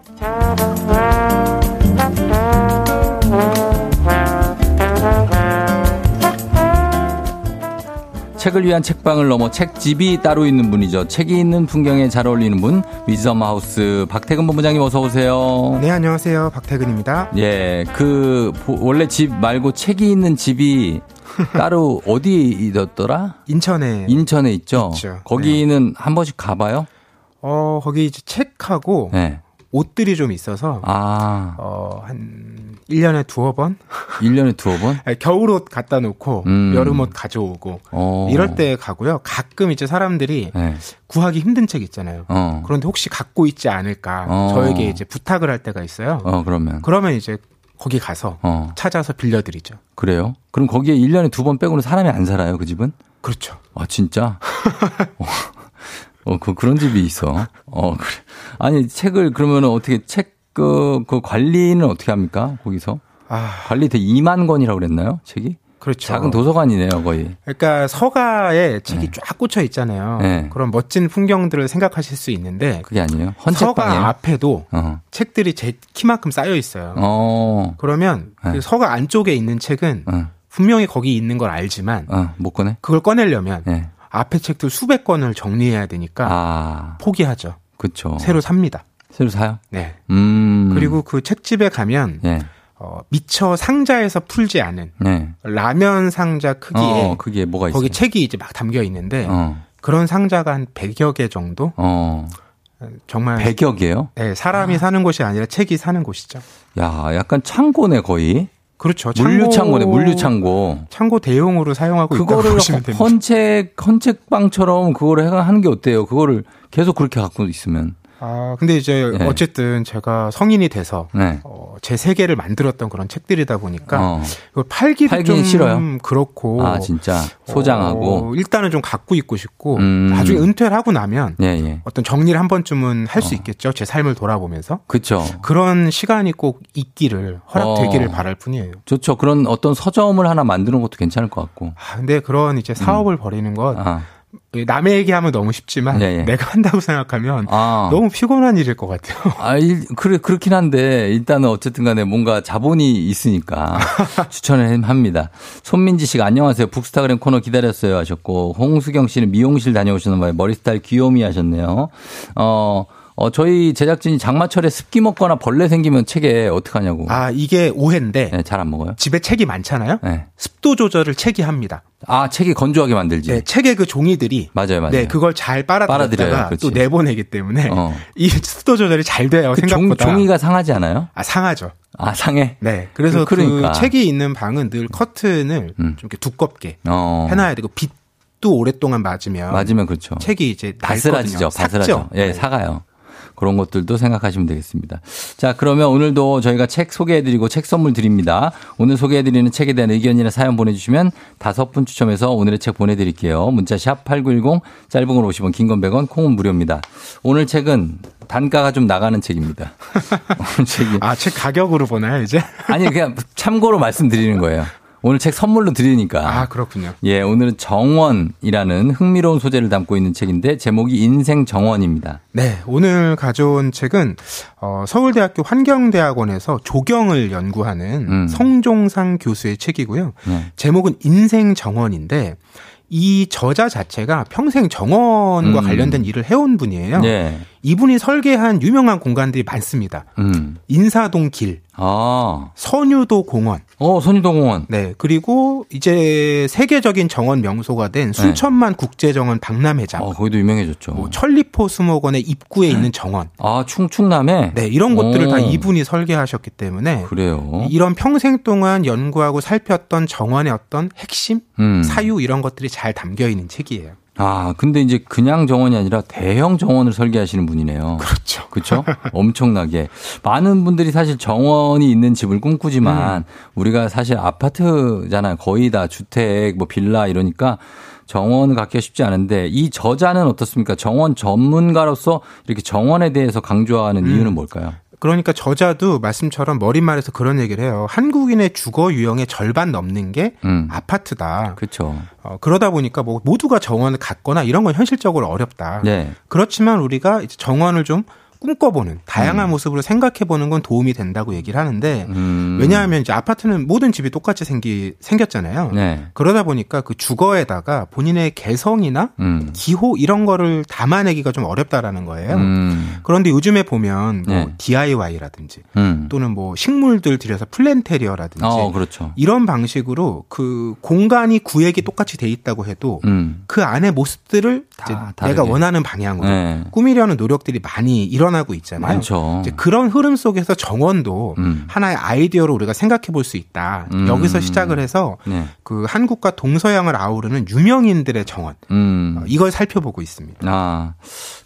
책을 위한 책방을 넘어 책집이 따로 있는 분이죠. 책이 있는 풍경에 잘 어울리는 분 위즈덤 하우스 박태근 본부장님 어서 오세요. 네, 안녕하세요. 박태근입니다. 예, 그 보- 원래 집 말고 책이 있는 집이 따로 어디에 있었더라? 인천에 인천에 있죠. 있죠. 거기는 한 번씩 가봐요. 어, 거기 이제 책하고 네. 옷들이 좀 있어서 아, 어, 한 1년에 두어 번? 1년에 두어 번? 아니, 겨울옷 갖다 놓고 음. 여름옷 가져오고 어. 이럴 때 가고요. 가끔 이제 사람들이 네. 구하기 힘든 책 있잖아요. 어. 그런데 혹시 갖고 있지 않을까 어. 저에게 이제 부탁을 할 때가 있어요. 어, 그러면. 그러면 이제 거기 가서 어, 찾아서 빌려드리죠. 그래요? 그럼 거기에 1년에 두 번 빼고는 사람이 안 살아요, 그 집은? 그렇죠. 아, 진짜? 어, 어, 그, 그런 집이 있어. 어, 그래. 아니, 책을 그러면 어떻게 책, 그, 그 관리는 어떻게 합니까? 거기서? 아, 관리 대 2만 권이라고 그랬나요? 책이? 그렇죠. 작은 도서관이네요, 거의. 그러니까 서가에 책이 쫙 꽂혀 있잖아요. 네. 그런 멋진 풍경들을 생각하실 수 있는데 그게 아니에요. 서가 헌책방이에요. 앞에도 어. 책들이 제 키만큼 쌓여 있어요. 어. 그러면 네. 그 서가 안쪽에 있는 책은 어. 분명히 거기 있는 걸 알지만 어, 못 꺼내? 그걸 꺼내려면 예. 앞에 책들 수백 권을 정리해야 되니까 아, 포기하죠. 그쵸. 새로 삽니다. 새로 사요? 네. 음. 그리고 그 책집에 가면 예. 어, 미처 상자에서 풀지 않은 네. 라면 상자 크기에 어, 그게 뭐가 있어요? 거기 책이 이제 막 담겨 있는데 어. 그런 상자가 한 100여 개 정도? 어. 정말 100여 개요? 네, 사람이 사는 곳이 아니라 책이 사는 곳이죠. 야, 약간 창고네, 거의. 그렇죠. 물류 창고- 창고네, 물류 창고. 창고 대용으로 사용하고 그거를. 헌책, 헌책방처럼 그거를 해가 하는 게 어때요? 그거를 계속 그렇게 갖고 있으면. 아, 근데 이제 네. 어쨌든 제가 성인이 돼서 네. 어, 제 세계를 만들었던 그런 책들이다 보니까 어. 이걸 팔기도 팔기는 좀 싫어요? 그렇고 아, 진짜. 소장하고. 어, 일단은 좀 갖고 있고 싶고 음. 나중에 은퇴를 하고 나면 예, 예. 어떤 정리를 한 번쯤은 할 수 있겠죠. 제 삶을 돌아보면서 그쵸. 그런 시간이 꼭 있기를 허락되기를 어. 바랄 뿐이에요. 좋죠. 그런 어떤 서점을 하나 만드는 것도 괜찮을 것 같고. 아, 근데 그런 이제 사업을 벌이는 건 아, 남의 얘기하면 너무 쉽지만 예, 예. 내가 한다고 생각하면 아. 너무 피곤한 일일 것 같아요. 아, 일, 그래, 그렇긴 한데, 일단은 어쨌든 간에 뭔가 자본이 있으니까 추천을 합니다. 손민지 씨가 안녕하세요. 북스타그램 코너 기다렸어요 하셨고, 홍수경 씨는 미용실 다녀오셨나 봐요. 머리 스타일 귀요미 하셨네요. 어, 어, 저희 제작진이 장마철에 습기 먹거나 벌레 생기면 책에 어떡하냐고. 아 이게 오해인데 네, 잘 안 먹어요? 집에 책이 많잖아요. 네. 습도 조절을 책이 합니다. 아, 책이 건조하게 만들지. 네, 책의 그 종이들이 맞아요, 맞아요. 네, 그걸 잘 빨아들여요. 또 내보내기 때문에 어. 이 습도 조절이 잘 돼요. 그 종, 생각보다. 종이가 상하지 않아요? 아 상하죠. 아, 상해? 네, 그래서 그러니까. 그 책이 있는 방은 늘 커튼을 음. 좀 이렇게 두껍게 어. 해놔야 되고 빛도 오랫동안 맞으면 맞으면 그렇죠. 책이 이제 바스라지죠. 삭죠. 예, 네. 사가요. 그런 것들도 생각하시면 되겠습니다. 자, 그러면 오늘도 저희가 책 소개해드리고 책 선물 드립니다. 오늘 소개해드리는 책에 대한 의견이나 사연 보내주시면 다섯 분 추첨해서 오늘의 책 보내드릴게요. 문자 샵 8910, 짧은 걸 50원, 긴 건 100원, 콩은 무료입니다. 오늘 책은 단가가 좀 나가는 책입니다. 책이. 아, 책 가격으로 보나요, 이제? 아니, 그냥 참고로 말씀드리는 거예요. 오늘 책 선물로 드리니까. 아, 그렇군요. 예, 오늘은 정원이라는 흥미로운 소재를 담고 있는 책인데 제목이 인생 정원입니다. 네, 오늘 가져온 책은 어, 서울대학교 환경대학원에서 조경을 연구하는 음. 성종상 교수의 책이고요. 네. 제목은 인생 정원인데 이 저자 자체가 평생 정원과 음. 관련된 일을 해온 분이에요. 예. 이분이 설계한 유명한 공간들이 많습니다. 음. 인사동 길, 아. 선유도 공원, 어, 선유도공원. 네 그리고 이제 세계적인 정원 명소가 된 순천만 국제정원 박람회장, 네. 어, 거기도 유명해졌죠. 뭐 천리포 수목원의 입구에 있는 정원, 아, 충, 충남에? 네 이런 것들을 다 오. 이분이 설계하셨기 때문에 그래요. 이런 평생 동안 연구하고 살폈던 정원의 어떤 핵심, 음. 사유 이런 것들이 잘 담겨 있는 책이에요. 아, 근데 이제 그냥 정원이 아니라 대형 정원을 설계하시는 분이네요. 그렇죠. 그렇죠? 엄청나게. 많은 분들이 사실 정원이 있는 집을 꿈꾸지만 우리가 사실 아파트잖아요. 거의 다 주택, 뭐 빌라 이러니까 정원을 갖기가 쉽지 않은데 이 저자는 어떻습니까? 정원 전문가로서 이렇게 정원에 대해서 강조하는 이유는 뭘까요? 그러니까 저자도 말씀처럼 머릿말에서 그런 얘기를 해요. 한국인의 주거 유형의 절반 넘는 게 음. 아파트다. 그렇죠. 어, 그러다 보니까 뭐 모두가 정원을 갖거나 이런 건 현실적으로 어렵다. 네. 그렇지만 우리가 이제 정원을 좀 꿈꿔보는 다양한 음. 모습으로 생각해보는 건 도움이 된다고 얘기를 하는데 음. 왜냐하면 이제 아파트는 모든 집이 똑같이 생기 생겼잖아요. 네. 그러다 보니까 그 주거에다가 본인의 개성이나 음. 기호 이런 거를 담아내기가 좀 어렵다라는 거예요. 음. 그런데 요즘에 보면 뭐 네. DIY라든지 음. 또는 뭐 식물들 들여서 플랜테리어라든지 어, 그렇죠. 이런 방식으로 그 공간이 구획이 똑같이 돼 있다고 해도 음. 그 안의 모습들을 다. 내가 원하는 방향으로 네. 꾸미려는 노력들이 많이 일어 나고 있잖아요. 많죠. 이제 그런 흐름 속에서 정원도 음. 하나의 아이디어로 우리가 생각해 볼 수 있다. 음. 여기서 시작을 해서 네. 그 한국과 동서양을 아우르는 유명인들의 정원 음. 어, 이걸 살펴보고 있습니다. 아,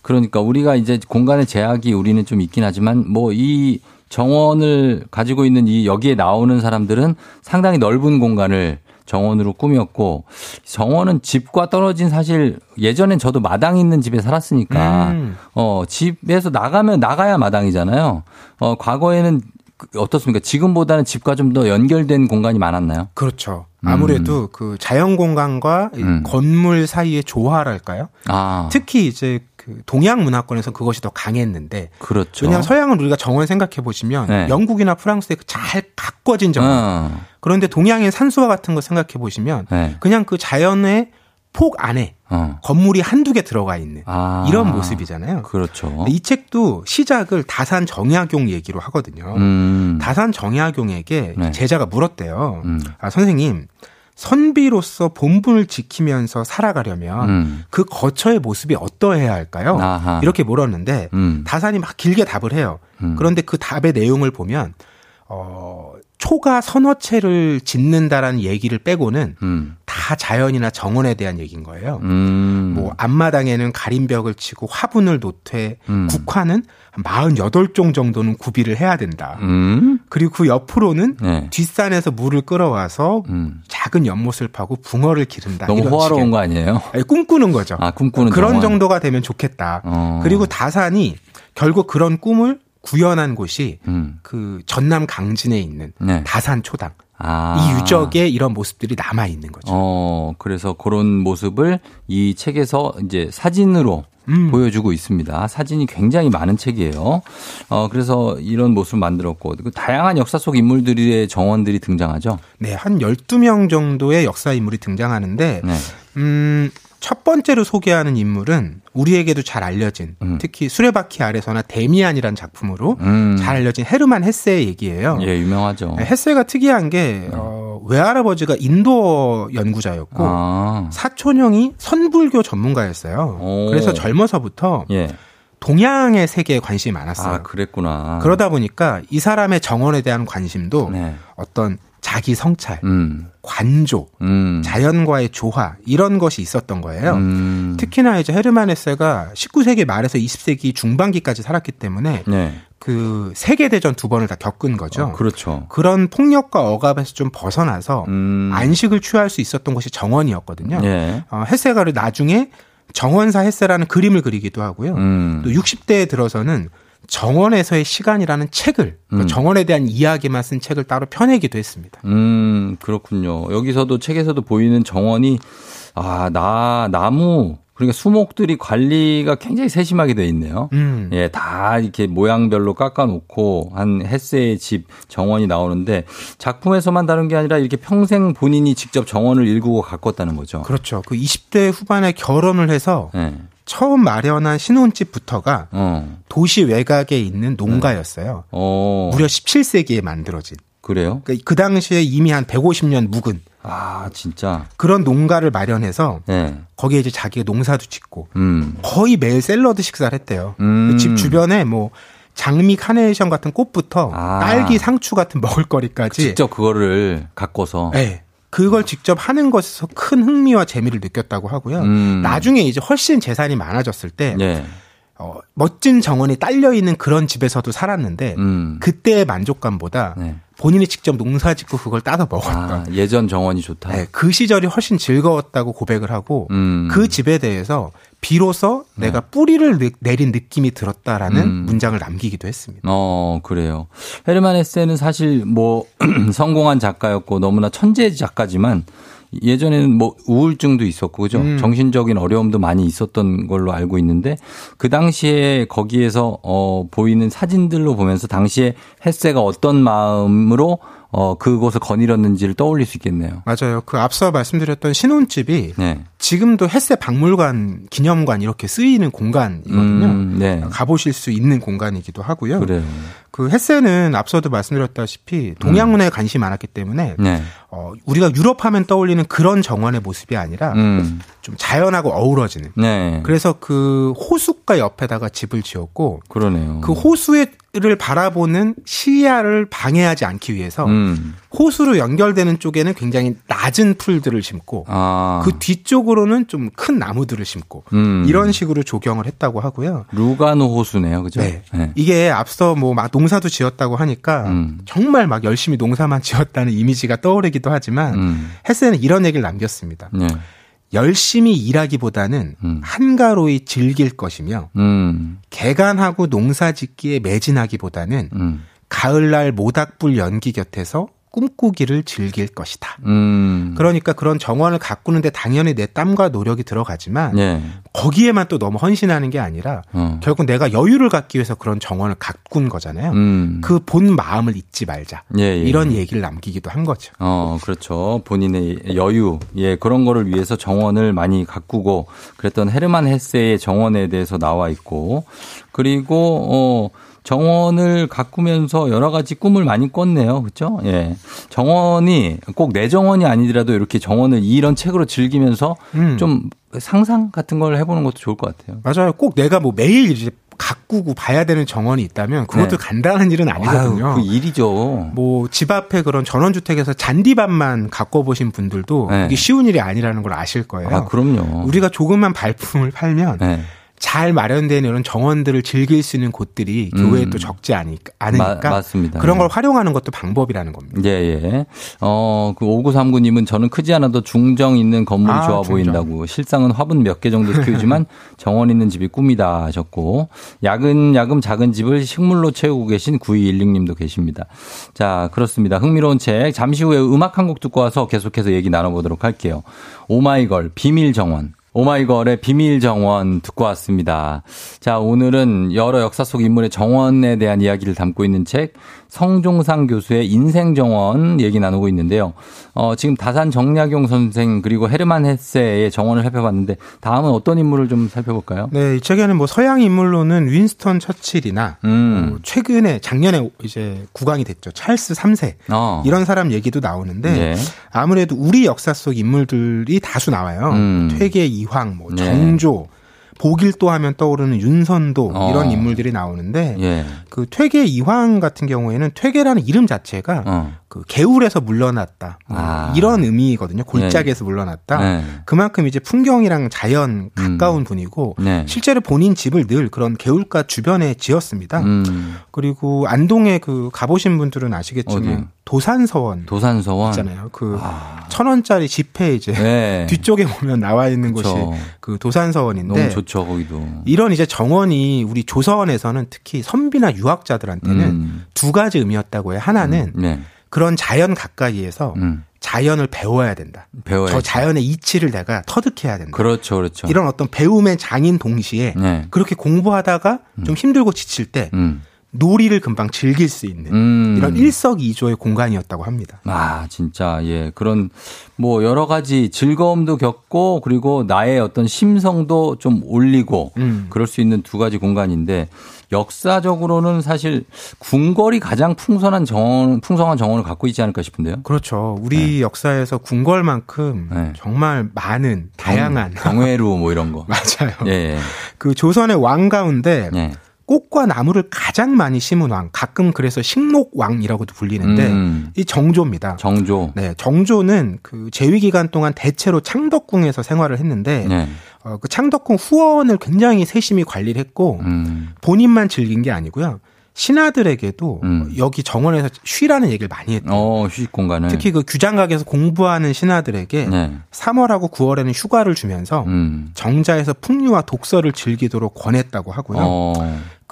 그러니까 우리가 이제 공간의 제약이 우리는 좀 있긴 하지만 뭐이 정원을 가지고 있는 이 여기에 나오는 사람들은 상당히 넓은 공간을 정원으로 꾸몄고 정원은 집과 떨어진 사실 예전엔 저도 마당 있는 집에 살았으니까 음. 어 집에서 나가면 나가야 마당이잖아요. 어 과거에는 그- 어떻습니까? 지금보다는 집과 좀 더 연결된 공간이 많았나요? 그렇죠. 아무래도 그 자연 공간과 이 음. 건물 사이의 조화랄까요? 아, 특히 이제 그 동양 문화권에서 그것이 더 강했는데 그렇죠. 왜냐하면 서양은 우리가 정원 생각해 보시면 네. 영국이나 프랑스의 그잘 가꿔진 정원 어, 그런데 동양의 산수화 같은 거 생각해 보시면 네. 그냥 그 자연의 폭 안에 어. 건물이 한두 개 들어가 있는 아. 이런 모습이잖아요. 그렇죠. 이 책도 시작을 다산 정약용 얘기로 하거든요. 음. 다산 정약용에게 네. 제자가 물었대요. 음. 아, 선생님, 선비로서 본분을 지키면서 살아가려면 음. 그 거처의 모습이 어떠해야 할까요? 아하. 이렇게 물었는데 음. 다산이 막 길게 답을 해요. 음. 그런데 그 답의 내용을 보면 어, 초가 선어체를 짓는다라는 얘기를 빼고는 음. 다 자연이나 정원에 대한 얘기인 거예요. 음. 뭐 앞마당에는 가림벽을 치고 화분을 놓되 음. 국화는 한 48종 정도는 구비를 해야 된다. 음. 그리고 그 옆으로는 네. 뒷산에서 물을 끌어와서 음. 작은 연못을 파고 붕어를 기른다. 너무 이런 호화로운 식의. 거 아니에요? 아니, 꿈꾸는 거죠. 아, 꿈꾸는 그런 정원. 정도가 되면 좋겠다. 어. 그리고 다산이 결국 그런 꿈을 구현한 곳이 음. 그 전남 강진에 있는 네. 다산 초당. 아. 이 유적에 이런 모습들이 남아 있는 거죠. 어, 그래서 그런 모습을 이 책에서 이제 사진으로 음. 보여주고 있습니다. 사진이 굉장히 많은 책이에요. 어, 그래서 이런 모습을 만들었고, 그 다양한 역사 속 인물들의 정원들이 등장하죠. 네, 한 12명 정도의 역사 인물이 등장하는데 네. 음, 첫 번째로 소개하는 인물은 우리에게도 잘 알려진 특히 수레바퀴 아래서나 데미안이라는 작품으로 음. 잘 알려진 헤르만 헤세의 얘기예요. 예, 유명하죠. 네, 헤세가 특이한 게 어, 외할아버지가 인도 연구자였고 아. 사촌형이 선불교 전문가였어요. 오. 그래서 젊어서부터 예. 동양의 세계에 관심이 많았어요. 아, 그랬구나. 그러다 보니까 이 사람의 정원에 대한 관심도 네. 어떤 자기 성찰, 음. 관조, 음. 자연과의 조화 이런 것이 있었던 거예요. 음. 특히나 이제 헤르만 헤세가 19세기 말에서 20세기 중반기까지 살았기 때문에 네. 그 세계 대전 두 번을 다 겪은 거죠. 어, 그렇죠. 그런 폭력과 억압에서 좀 벗어나서 음. 안식을 취할 수 있었던 곳이 정원이었거든요. 예. 어, 헤세가를 나중에 정원사 헤세라는 그림을 그리기도 하고요. 음. 또 60대에 들어서는 정원에서의 시간이라는 책을 그러니까 음. 정원에 대한 이야기만 쓴 책을 따로 펴내기도 했습니다. 음, 그렇군요. 여기서도 책에서도 보이는 정원이 아, 나 나무 그러니까 수목들이 관리가 굉장히 세심하게 돼 있네요. 음. 예, 다 이렇게 모양별로 깎아놓고 한 햇세의 집 정원이 나오는데 작품에서만 다룬 게 아니라 이렇게 평생 본인이 직접 정원을 일구고 가꿨다는 거죠. 그렇죠. 그 20대 후반에 결혼을 해서 예. 처음 마련한 신혼집부터가 어. 도시 외곽에 있는 농가였어요. 어. 무려 17세기에 만들어진. 그래요? 그러니까 그 당시에 이미 한 150년 묵은 아, 진짜. 그런 농가를 마련해서 예. 거기에 이제 자기가 농사도 짓고 음. 거의 매일 샐러드 식사를 했대요. 음. 집 주변에 뭐 장미 카네이션 같은 꽃부터 아. 딸기 상추 같은 먹을거리까지 직접 그거를 가꿔서 네. 그걸 직접 하는 것에서 큰 흥미와 재미를 느꼈다고 하고요. 음. 나중에 이제 훨씬 재산이 많아졌을 때 예. 어, 멋진 정원이 딸려 있는 그런 집에서도 살았는데 음. 그때의 만족감보다 네. 본인이 직접 농사 짓고 그걸 따서 먹었던 아, 예전 정원이 좋다. 네, 그 시절이 훨씬 즐거웠다고 고백을 하고 음. 그 집에 대해서 비로소 내가 뿌리를 느- 내린 느낌이 들었다라는 음. 문장을 남기기도 했습니다. 어, 그래요. 헤르만 헤세는 사실 뭐 성공한 작가였고 너무나 천재 작가지만 예전에는 뭐 우울증도 있었고 그죠? 음. 정신적인 어려움도 많이 있었던 걸로 알고 있는데 그 당시에 거기에서 어 보이는 사진들로 보면서 당시에 헤세가 어떤 마음으로 어 그곳을 거닐었는지를 떠올릴 수 있겠네요. 맞아요. 그 앞서 말씀드렸던 신혼집이 네. 지금도 햇새 박물관, 기념관 이렇게 쓰이는 공간이거든요. 음, 네. 가보실 수 있는 공간이기도 하고요. 그래요. 그 햇새는 앞서도 말씀드렸다시피 동양 문화에 관심이 많았기 때문에 네. 어, 우리가 유럽 하면 떠올리는 그런 정원의 모습이 아니라 음. 좀 자연하고 어우러지는. 네. 그래서 그 호숫가 옆에다가 집을 지었고 그러네요. 그 호수 를 바라보는 시야를 방해하지 않기 위해서 음. 호수로 연결되는 쪽에는 굉장히 낮은 풀들을 심고 아. 그 뒤쪽으로는 좀 큰 나무들을 심고 음. 이런 식으로 조경을 했다고 하고요. 루가노 호수네요. 그죠? 네. 이게 앞서 뭐 막 농사도 지었다고 하니까 음. 정말 막 열심히 농사만 지었다는 이미지가 떠오르기도 하지만 음. 헬스는 이런 얘기를 남겼습니다. 네. 열심히 일하기보다는 음. 한가로이 즐길 것이며 음. 개간하고 농사 짓기에 매진하기보다는 음. 가을날 모닥불 연기 곁에서 꿈꾸기를 즐길 것이다. 음. 그러니까 그런 정원을 가꾸는데 당연히 내 땀과 노력이 들어가지만 네. 거기에만 또 너무 헌신하는 게 아니라 어. 결국 내가 여유를 갖기 위해서 그런 정원을 가꾼 거잖아요. 음. 그본 마음을 잊지 말자. 예, 예. 이런 얘기를 남기기도 한 거죠. 어, 그렇죠. 본인의 여유, 예, 그런 거를 위해서 정원을 많이 가꾸고 그랬던 헤르만 헤세의 정원에 대해서 나와 있고 그리고 어 정원을 가꾸면서 여러 가지 꿈을 많이 꿨네요. 그렇죠? 예. 정원이 꼭 내 정원이 아니더라도 이렇게 정원을 이런 책으로 즐기면서 음. 좀 상상 같은 걸 해보는 것도 좋을 것 같아요. 맞아요. 꼭 내가 뭐 매일 이제 가꾸고 봐야 되는 정원이 있다면 그것도 네. 간단한 일은 아니거든요. 아유, 그 일이죠. 뭐 집 앞에 그런 전원주택에서 잔디밭만 가꿔 보신 분들도 네. 이게 쉬운 일이 아니라는 걸 아실 거예요. 아, 그럼요. 우리가 조그만 발품을 팔면 네. 잘 마련된 이런 정원들을 즐길 수 있는 곳들이 음. 교외에 또 적지 않으- 않으니까 마- 맞습니다. 그런 예. 걸 활용하는 것도 방법이라는 겁니다. 예, 예. 어, 그 5939님은 저는 크지 않아도 중정 있는 건물이 아, 좋아 중정. 보인다고. 실상은 화분 몇 개 정도 키우지만 정원 있는 집이 꿈이다 하셨고. 야근야금 작은 집을 식물로 채우고 계신 9216님도 계십니다. 자, 그렇습니다. 흥미로운 책. 잠시 후에 음악 한 곡 듣고 와서 계속해서 얘기 나눠보도록 할게요. 오마이걸, 비밀 정원. 오마이걸의 비밀 정원 듣고 왔습니다. 자, 오늘은 여러 역사 속 인물의 정원에 대한 이야기를 담고 있는 책, 성종상 교수의 인생 정원 얘기 나누고 있는데요. 어, 지금 다산 정약용 선생 그리고 헤르만 헤세의 정원을 살펴봤는데 다음은 어떤 인물을 좀 살펴볼까요? 네, 이 책에는 뭐 서양 인물로는 윈스턴 처칠이나 음. 뭐 최근에 작년에 이제 국왕이 됐죠. 찰스 3세. 어. 이런 사람 얘기도 나오는데 예. 아무래도 우리 역사 속 인물들이 다수 나와요. 음. 퇴계 이황, 뭐 네. 정조, 보길도 하면 떠오르는 윤선도 어. 이런 인물들이 나오는데 예. 그 퇴계 이황 같은 경우에는 퇴계라는 이름 자체가 어. 그 개울에서 물러났다 뭐 아. 이런 의미거든요. 골짜기에서 물러났다. 네. 그만큼 이제 풍경이랑 자연 가까운 분이고 네. 실제로 본인 집을 늘 그런 개울가 주변에 지었습니다. 음. 그리고 안동에 그 가보신 분들은 아시겠지만 어디요? 도산서원 도산서원. 있잖아요. 그천 원짜리 지폐 이제 네. 뒤쪽에 보면 나와 있는 그쵸. 곳이 그 도산서원인데 너무 좋죠, 거기도. 이런 이제 정원이 우리 조선에서는 특히 선비나 유학자들한테는 음. 두 가지 의미였다고 해요. 하나는 네. 그런 자연 가까이에서 음. 자연을 배워야 된다. 배워야죠. 저 자연의 이치를 내가 터득해야 된다. 그렇죠, 그렇죠. 이런 어떤 배움의 장인 동시에 네. 그렇게 공부하다가 좀 힘들고 지칠 때 음. 놀이를 금방 즐길 수 있는 음. 이런 일석이조의 공간이었다고 합니다. 아, 진짜, 예. 그런, 뭐, 여러 가지 즐거움도 겪고, 그리고 나의 어떤 심성도 좀 올리고, 음. 그럴 수 있는 두 가지 공간인데, 역사적으로는 사실 궁궐이 가장 풍성한 정원, 풍성한 정원을 갖고 있지 않을까 싶은데요. 그렇죠. 우리 역사에서 궁궐만큼 네. 정말 많은 다양한 경회루 뭐 이런 거. 맞아요. 예. 그 조선의 왕 가운데 예. 꽃과 나무를 가장 많이 심은 왕, 가끔 그래서 식목왕이라고도 불리는데 음. 이 정조입니다. 정조. 네, 정조는 그 재위 기간 동안 대체로 창덕궁에서 생활을 했는데 네. 어, 그 창덕궁 후원을 굉장히 세심히 관리를 했고 음. 본인만 즐긴 게 아니고요. 신하들에게도 음. 여기 정원에서 쉬라는 얘기를 많이 했대요. 어, 휴식 공간을. 특히 그 규장각에서 공부하는 신하들에게 네. 3월하고 9월에는 휴가를 주면서 음. 정자에서 풍류와 독서를 즐기도록 권했다고 하고요. 어.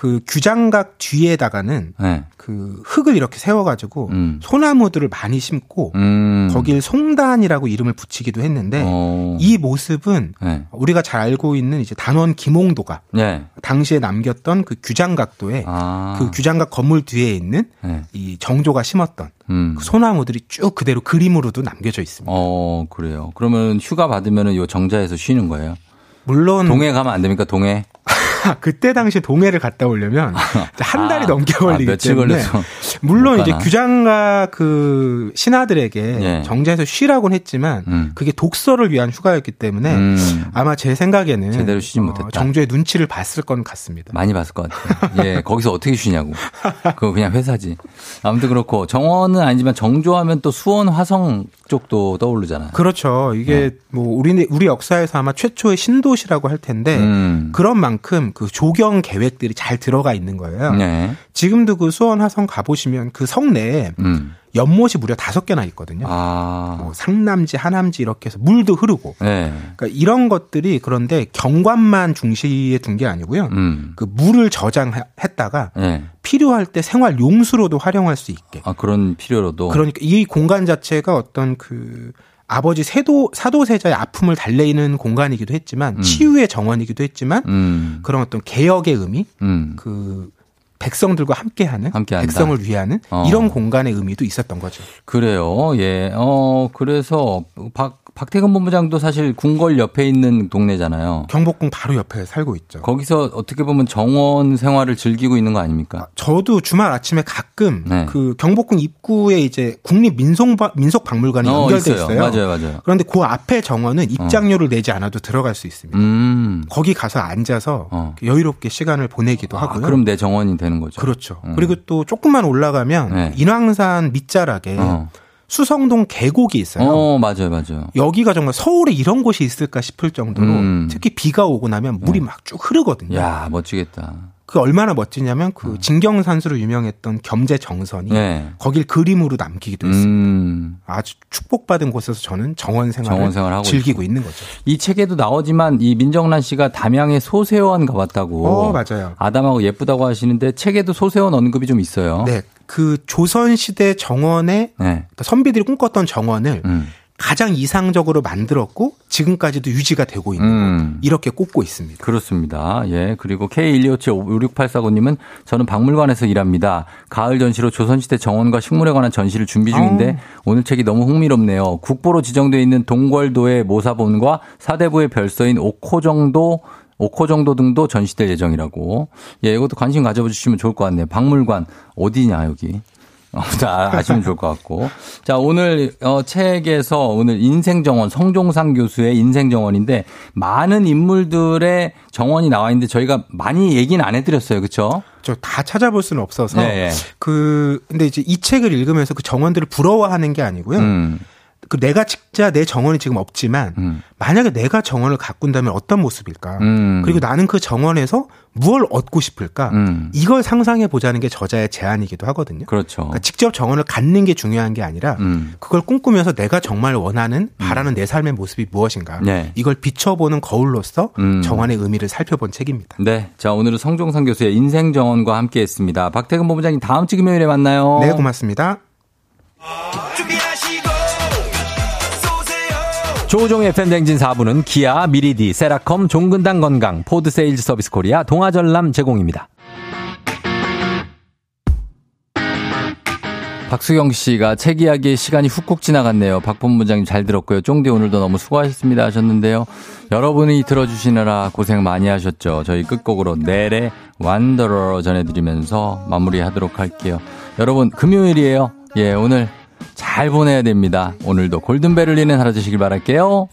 그 규장각 뒤에다가는 네. 그 흙을 이렇게 세워가지고 음. 소나무들을 많이 심고 음. 거길 송단이라고 이름을 붙이기도 했는데 어. 이 모습은 네. 우리가 잘 알고 있는 이제 단원 김홍도가 네. 당시에 남겼던 그 규장각도에 아. 그 규장각 건물 뒤에 있는 네. 이 정조가 심었던 음. 그 소나무들이 쭉 그대로 그림으로도 남겨져 있습니다. 어, 그래요. 그러면 휴가 받으면은 요 정자에서 쉬는 거예요. 물론 동해 가면 안 됩니까? 동해? 그때 당시 동해를 갔다 오려면 이제 한 달이 아, 넘게 아, 걸리기 며칠 때문에 걸려서 물론 못 이제? 규장과 그 신하들에게 예. 정자에서 쉬라고는 했지만 음. 그게 독서를 위한 휴가였기 때문에 음. 아마 제 생각에는 제대로 쉬지 어, 못했다. 정조의 눈치를 봤을 건 같습니다. 많이 봤을 것 같아요. 예, 거기서 어떻게 쉬냐고. 그거 그냥 회사지. 아무튼 그렇고 정원은 아니지만 정조하면 또 수원 화성 쪽도 떠오르잖아요. 그렇죠. 이게 네. 뭐 우리 우리 역사에서 아마 최초의 신도시라고 할 텐데 음. 그런 만큼 그 조경 계획들이 잘 들어가 있는 거예요. 네. 지금도 그 수원 화성 가 보시면 그 성 내에 음. 연못이 무려 다섯 개나 있거든요. 아. 뭐 상남지, 하남지 이렇게 해서 물도 흐르고. 네. 그러니까 이런 것들이 그런데 경관만 중시에 둔게 아니고요. 음. 그 물을 저장했다가 네. 필요할 때 생활 용수로도 활용할 수 있게. 아, 그런 필요로도. 그러니까 이 공간 자체가 어떤 그 아버지 세도 사도세자의 아픔을 달래는 공간이기도 했지만 음. 치유의 정원이기도 했지만 음. 그런 어떤 개혁의 의미, 음. 그 백성들과 함께하는 함께한다. 백성을 위하는 어. 이런 공간의 의미도 있었던 거죠. 그래요. 예. 어, 그래서 박, 박태근 본부장도 사실 궁궐 옆에 있는 동네잖아요. 경복궁 바로 옆에 살고 있죠. 거기서 어떻게 보면 정원 생활을 즐기고 있는 거 아닙니까? 저도 주말 아침에 가끔 네. 그 경복궁 입구에 이제 국립 민속 민속 박물관이 어, 연결돼 있어요. 있어요. 맞아요, 맞아요. 그런데 그 앞에 정원은 입장료를 내지 않아도 들어갈 수 있습니다. 음. 거기 가서 앉아서 어. 여유롭게 시간을 보내기도 아, 하고요. 그럼 내 정원이 되는 거죠. 그렇죠. 음. 그리고 또 조금만 올라가면 네. 인왕산 밑자락에 어. 수성동 계곡이 있어요. 어, 맞아요, 맞아요. 여기가 정말 서울에 이런 곳이 있을까 싶을 정도로 음. 특히 비가 오고 나면 물이 막쭉 흐르거든요. 야, 멋지겠다. 그 얼마나 멋지냐면 그 진경산수로 유명했던 겸재 정선이 네. 거길 그림으로 남기기도 했습니다. 음, 아주 축복받은 곳에서 저는 정원 생활을 정원 즐기고 있는 거죠. 이 책에도 나오지만 이 민정란 씨가 담양의 소세원 가봤다고. 어, 맞아요. 아담하고 예쁘다고 하시는데 책에도 소세원 언급이 좀 있어요. 네, 그 조선 시대 정원의 네. 그러니까 선비들이 꿈꿨던 정원을 음. 가장 이상적으로 만들었고 지금까지도 유지가 되고 있는 음. 이렇게 꼽고 있습니다. 그렇습니다. 예. 그리고 K125756849님은 저는 박물관에서 일합니다. 가을 전시로 조선시대 정원과 식물에 관한 전시를 준비 중인데 오늘 책이 너무 흥미롭네요. 국보로 지정되어 있는 동궐도의 모사본과 사대부의 별서인 옥호정도 옥호정도 등도 전시될 예정이라고. 예, 이것도 관심 가져주시면 좋을 것 같네요. 박물관 어디냐 여기. 아무튼 아- 아시면 좋을 것 같고. 자, 오늘 어, 책에서 오늘 인생정원, 성종상 교수의 인생정원인데 많은 인물들의 정원이 나와 있는데 저희가 많이 얘기는 안 해드렸어요. 그쵸? 저다 찾아볼 수는 없어서 네, 네. 그 근데 이제 이 책을 읽으면서 그 정원들을 부러워하는 게 아니고요. 음, 그 내가 진짜 내 정원이 지금 없지만 음. 만약에 내가 정원을 가꾼다면 어떤 모습일까? 음. 그리고 나는 그 정원에서 무엇을 얻고 싶을까? 음. 이걸 상상해 보자는 게 저자의 제안이기도 하거든요. 그렇죠. 그러니까 직접 정원을 갖는 게 중요한 게 아니라 음. 그걸 꿈꾸면서 내가 정말 원하는 바라는 내 삶의 모습이 무엇인가? 네. 이걸 비춰보는 거울로서 음. 정원의 의미를 살펴본 책입니다. 네. 자, 오늘은 성종상 교수의 인생 정원과 함께 했습니다. 박태근 본부장님 다음 주 금요일에 만나요. 네, 고맙습니다. 조우종의 FM대행진 4부는 기아, 미리디, 세라컴, 종근당 건강, 포드 세일즈 서비스 코리아, 동아전람 제공입니다. 박수경 씨가 책 이야기의 시간이 훅훅 지나갔네요. 박 본부장님 잘 들었고요. 쫑디 오늘도 너무 수고하셨습니다 하셨는데요. 여러분이 들어주시느라 고생 많이 하셨죠. 저희 끝곡으로 넬의 완더러 전해드리면서 마무리하도록 할게요. 여러분 금요일이에요. 예, 오늘 잘 보내야 됩니다. 오늘도 골든벨 울리는 하루 되시길 바랄게요.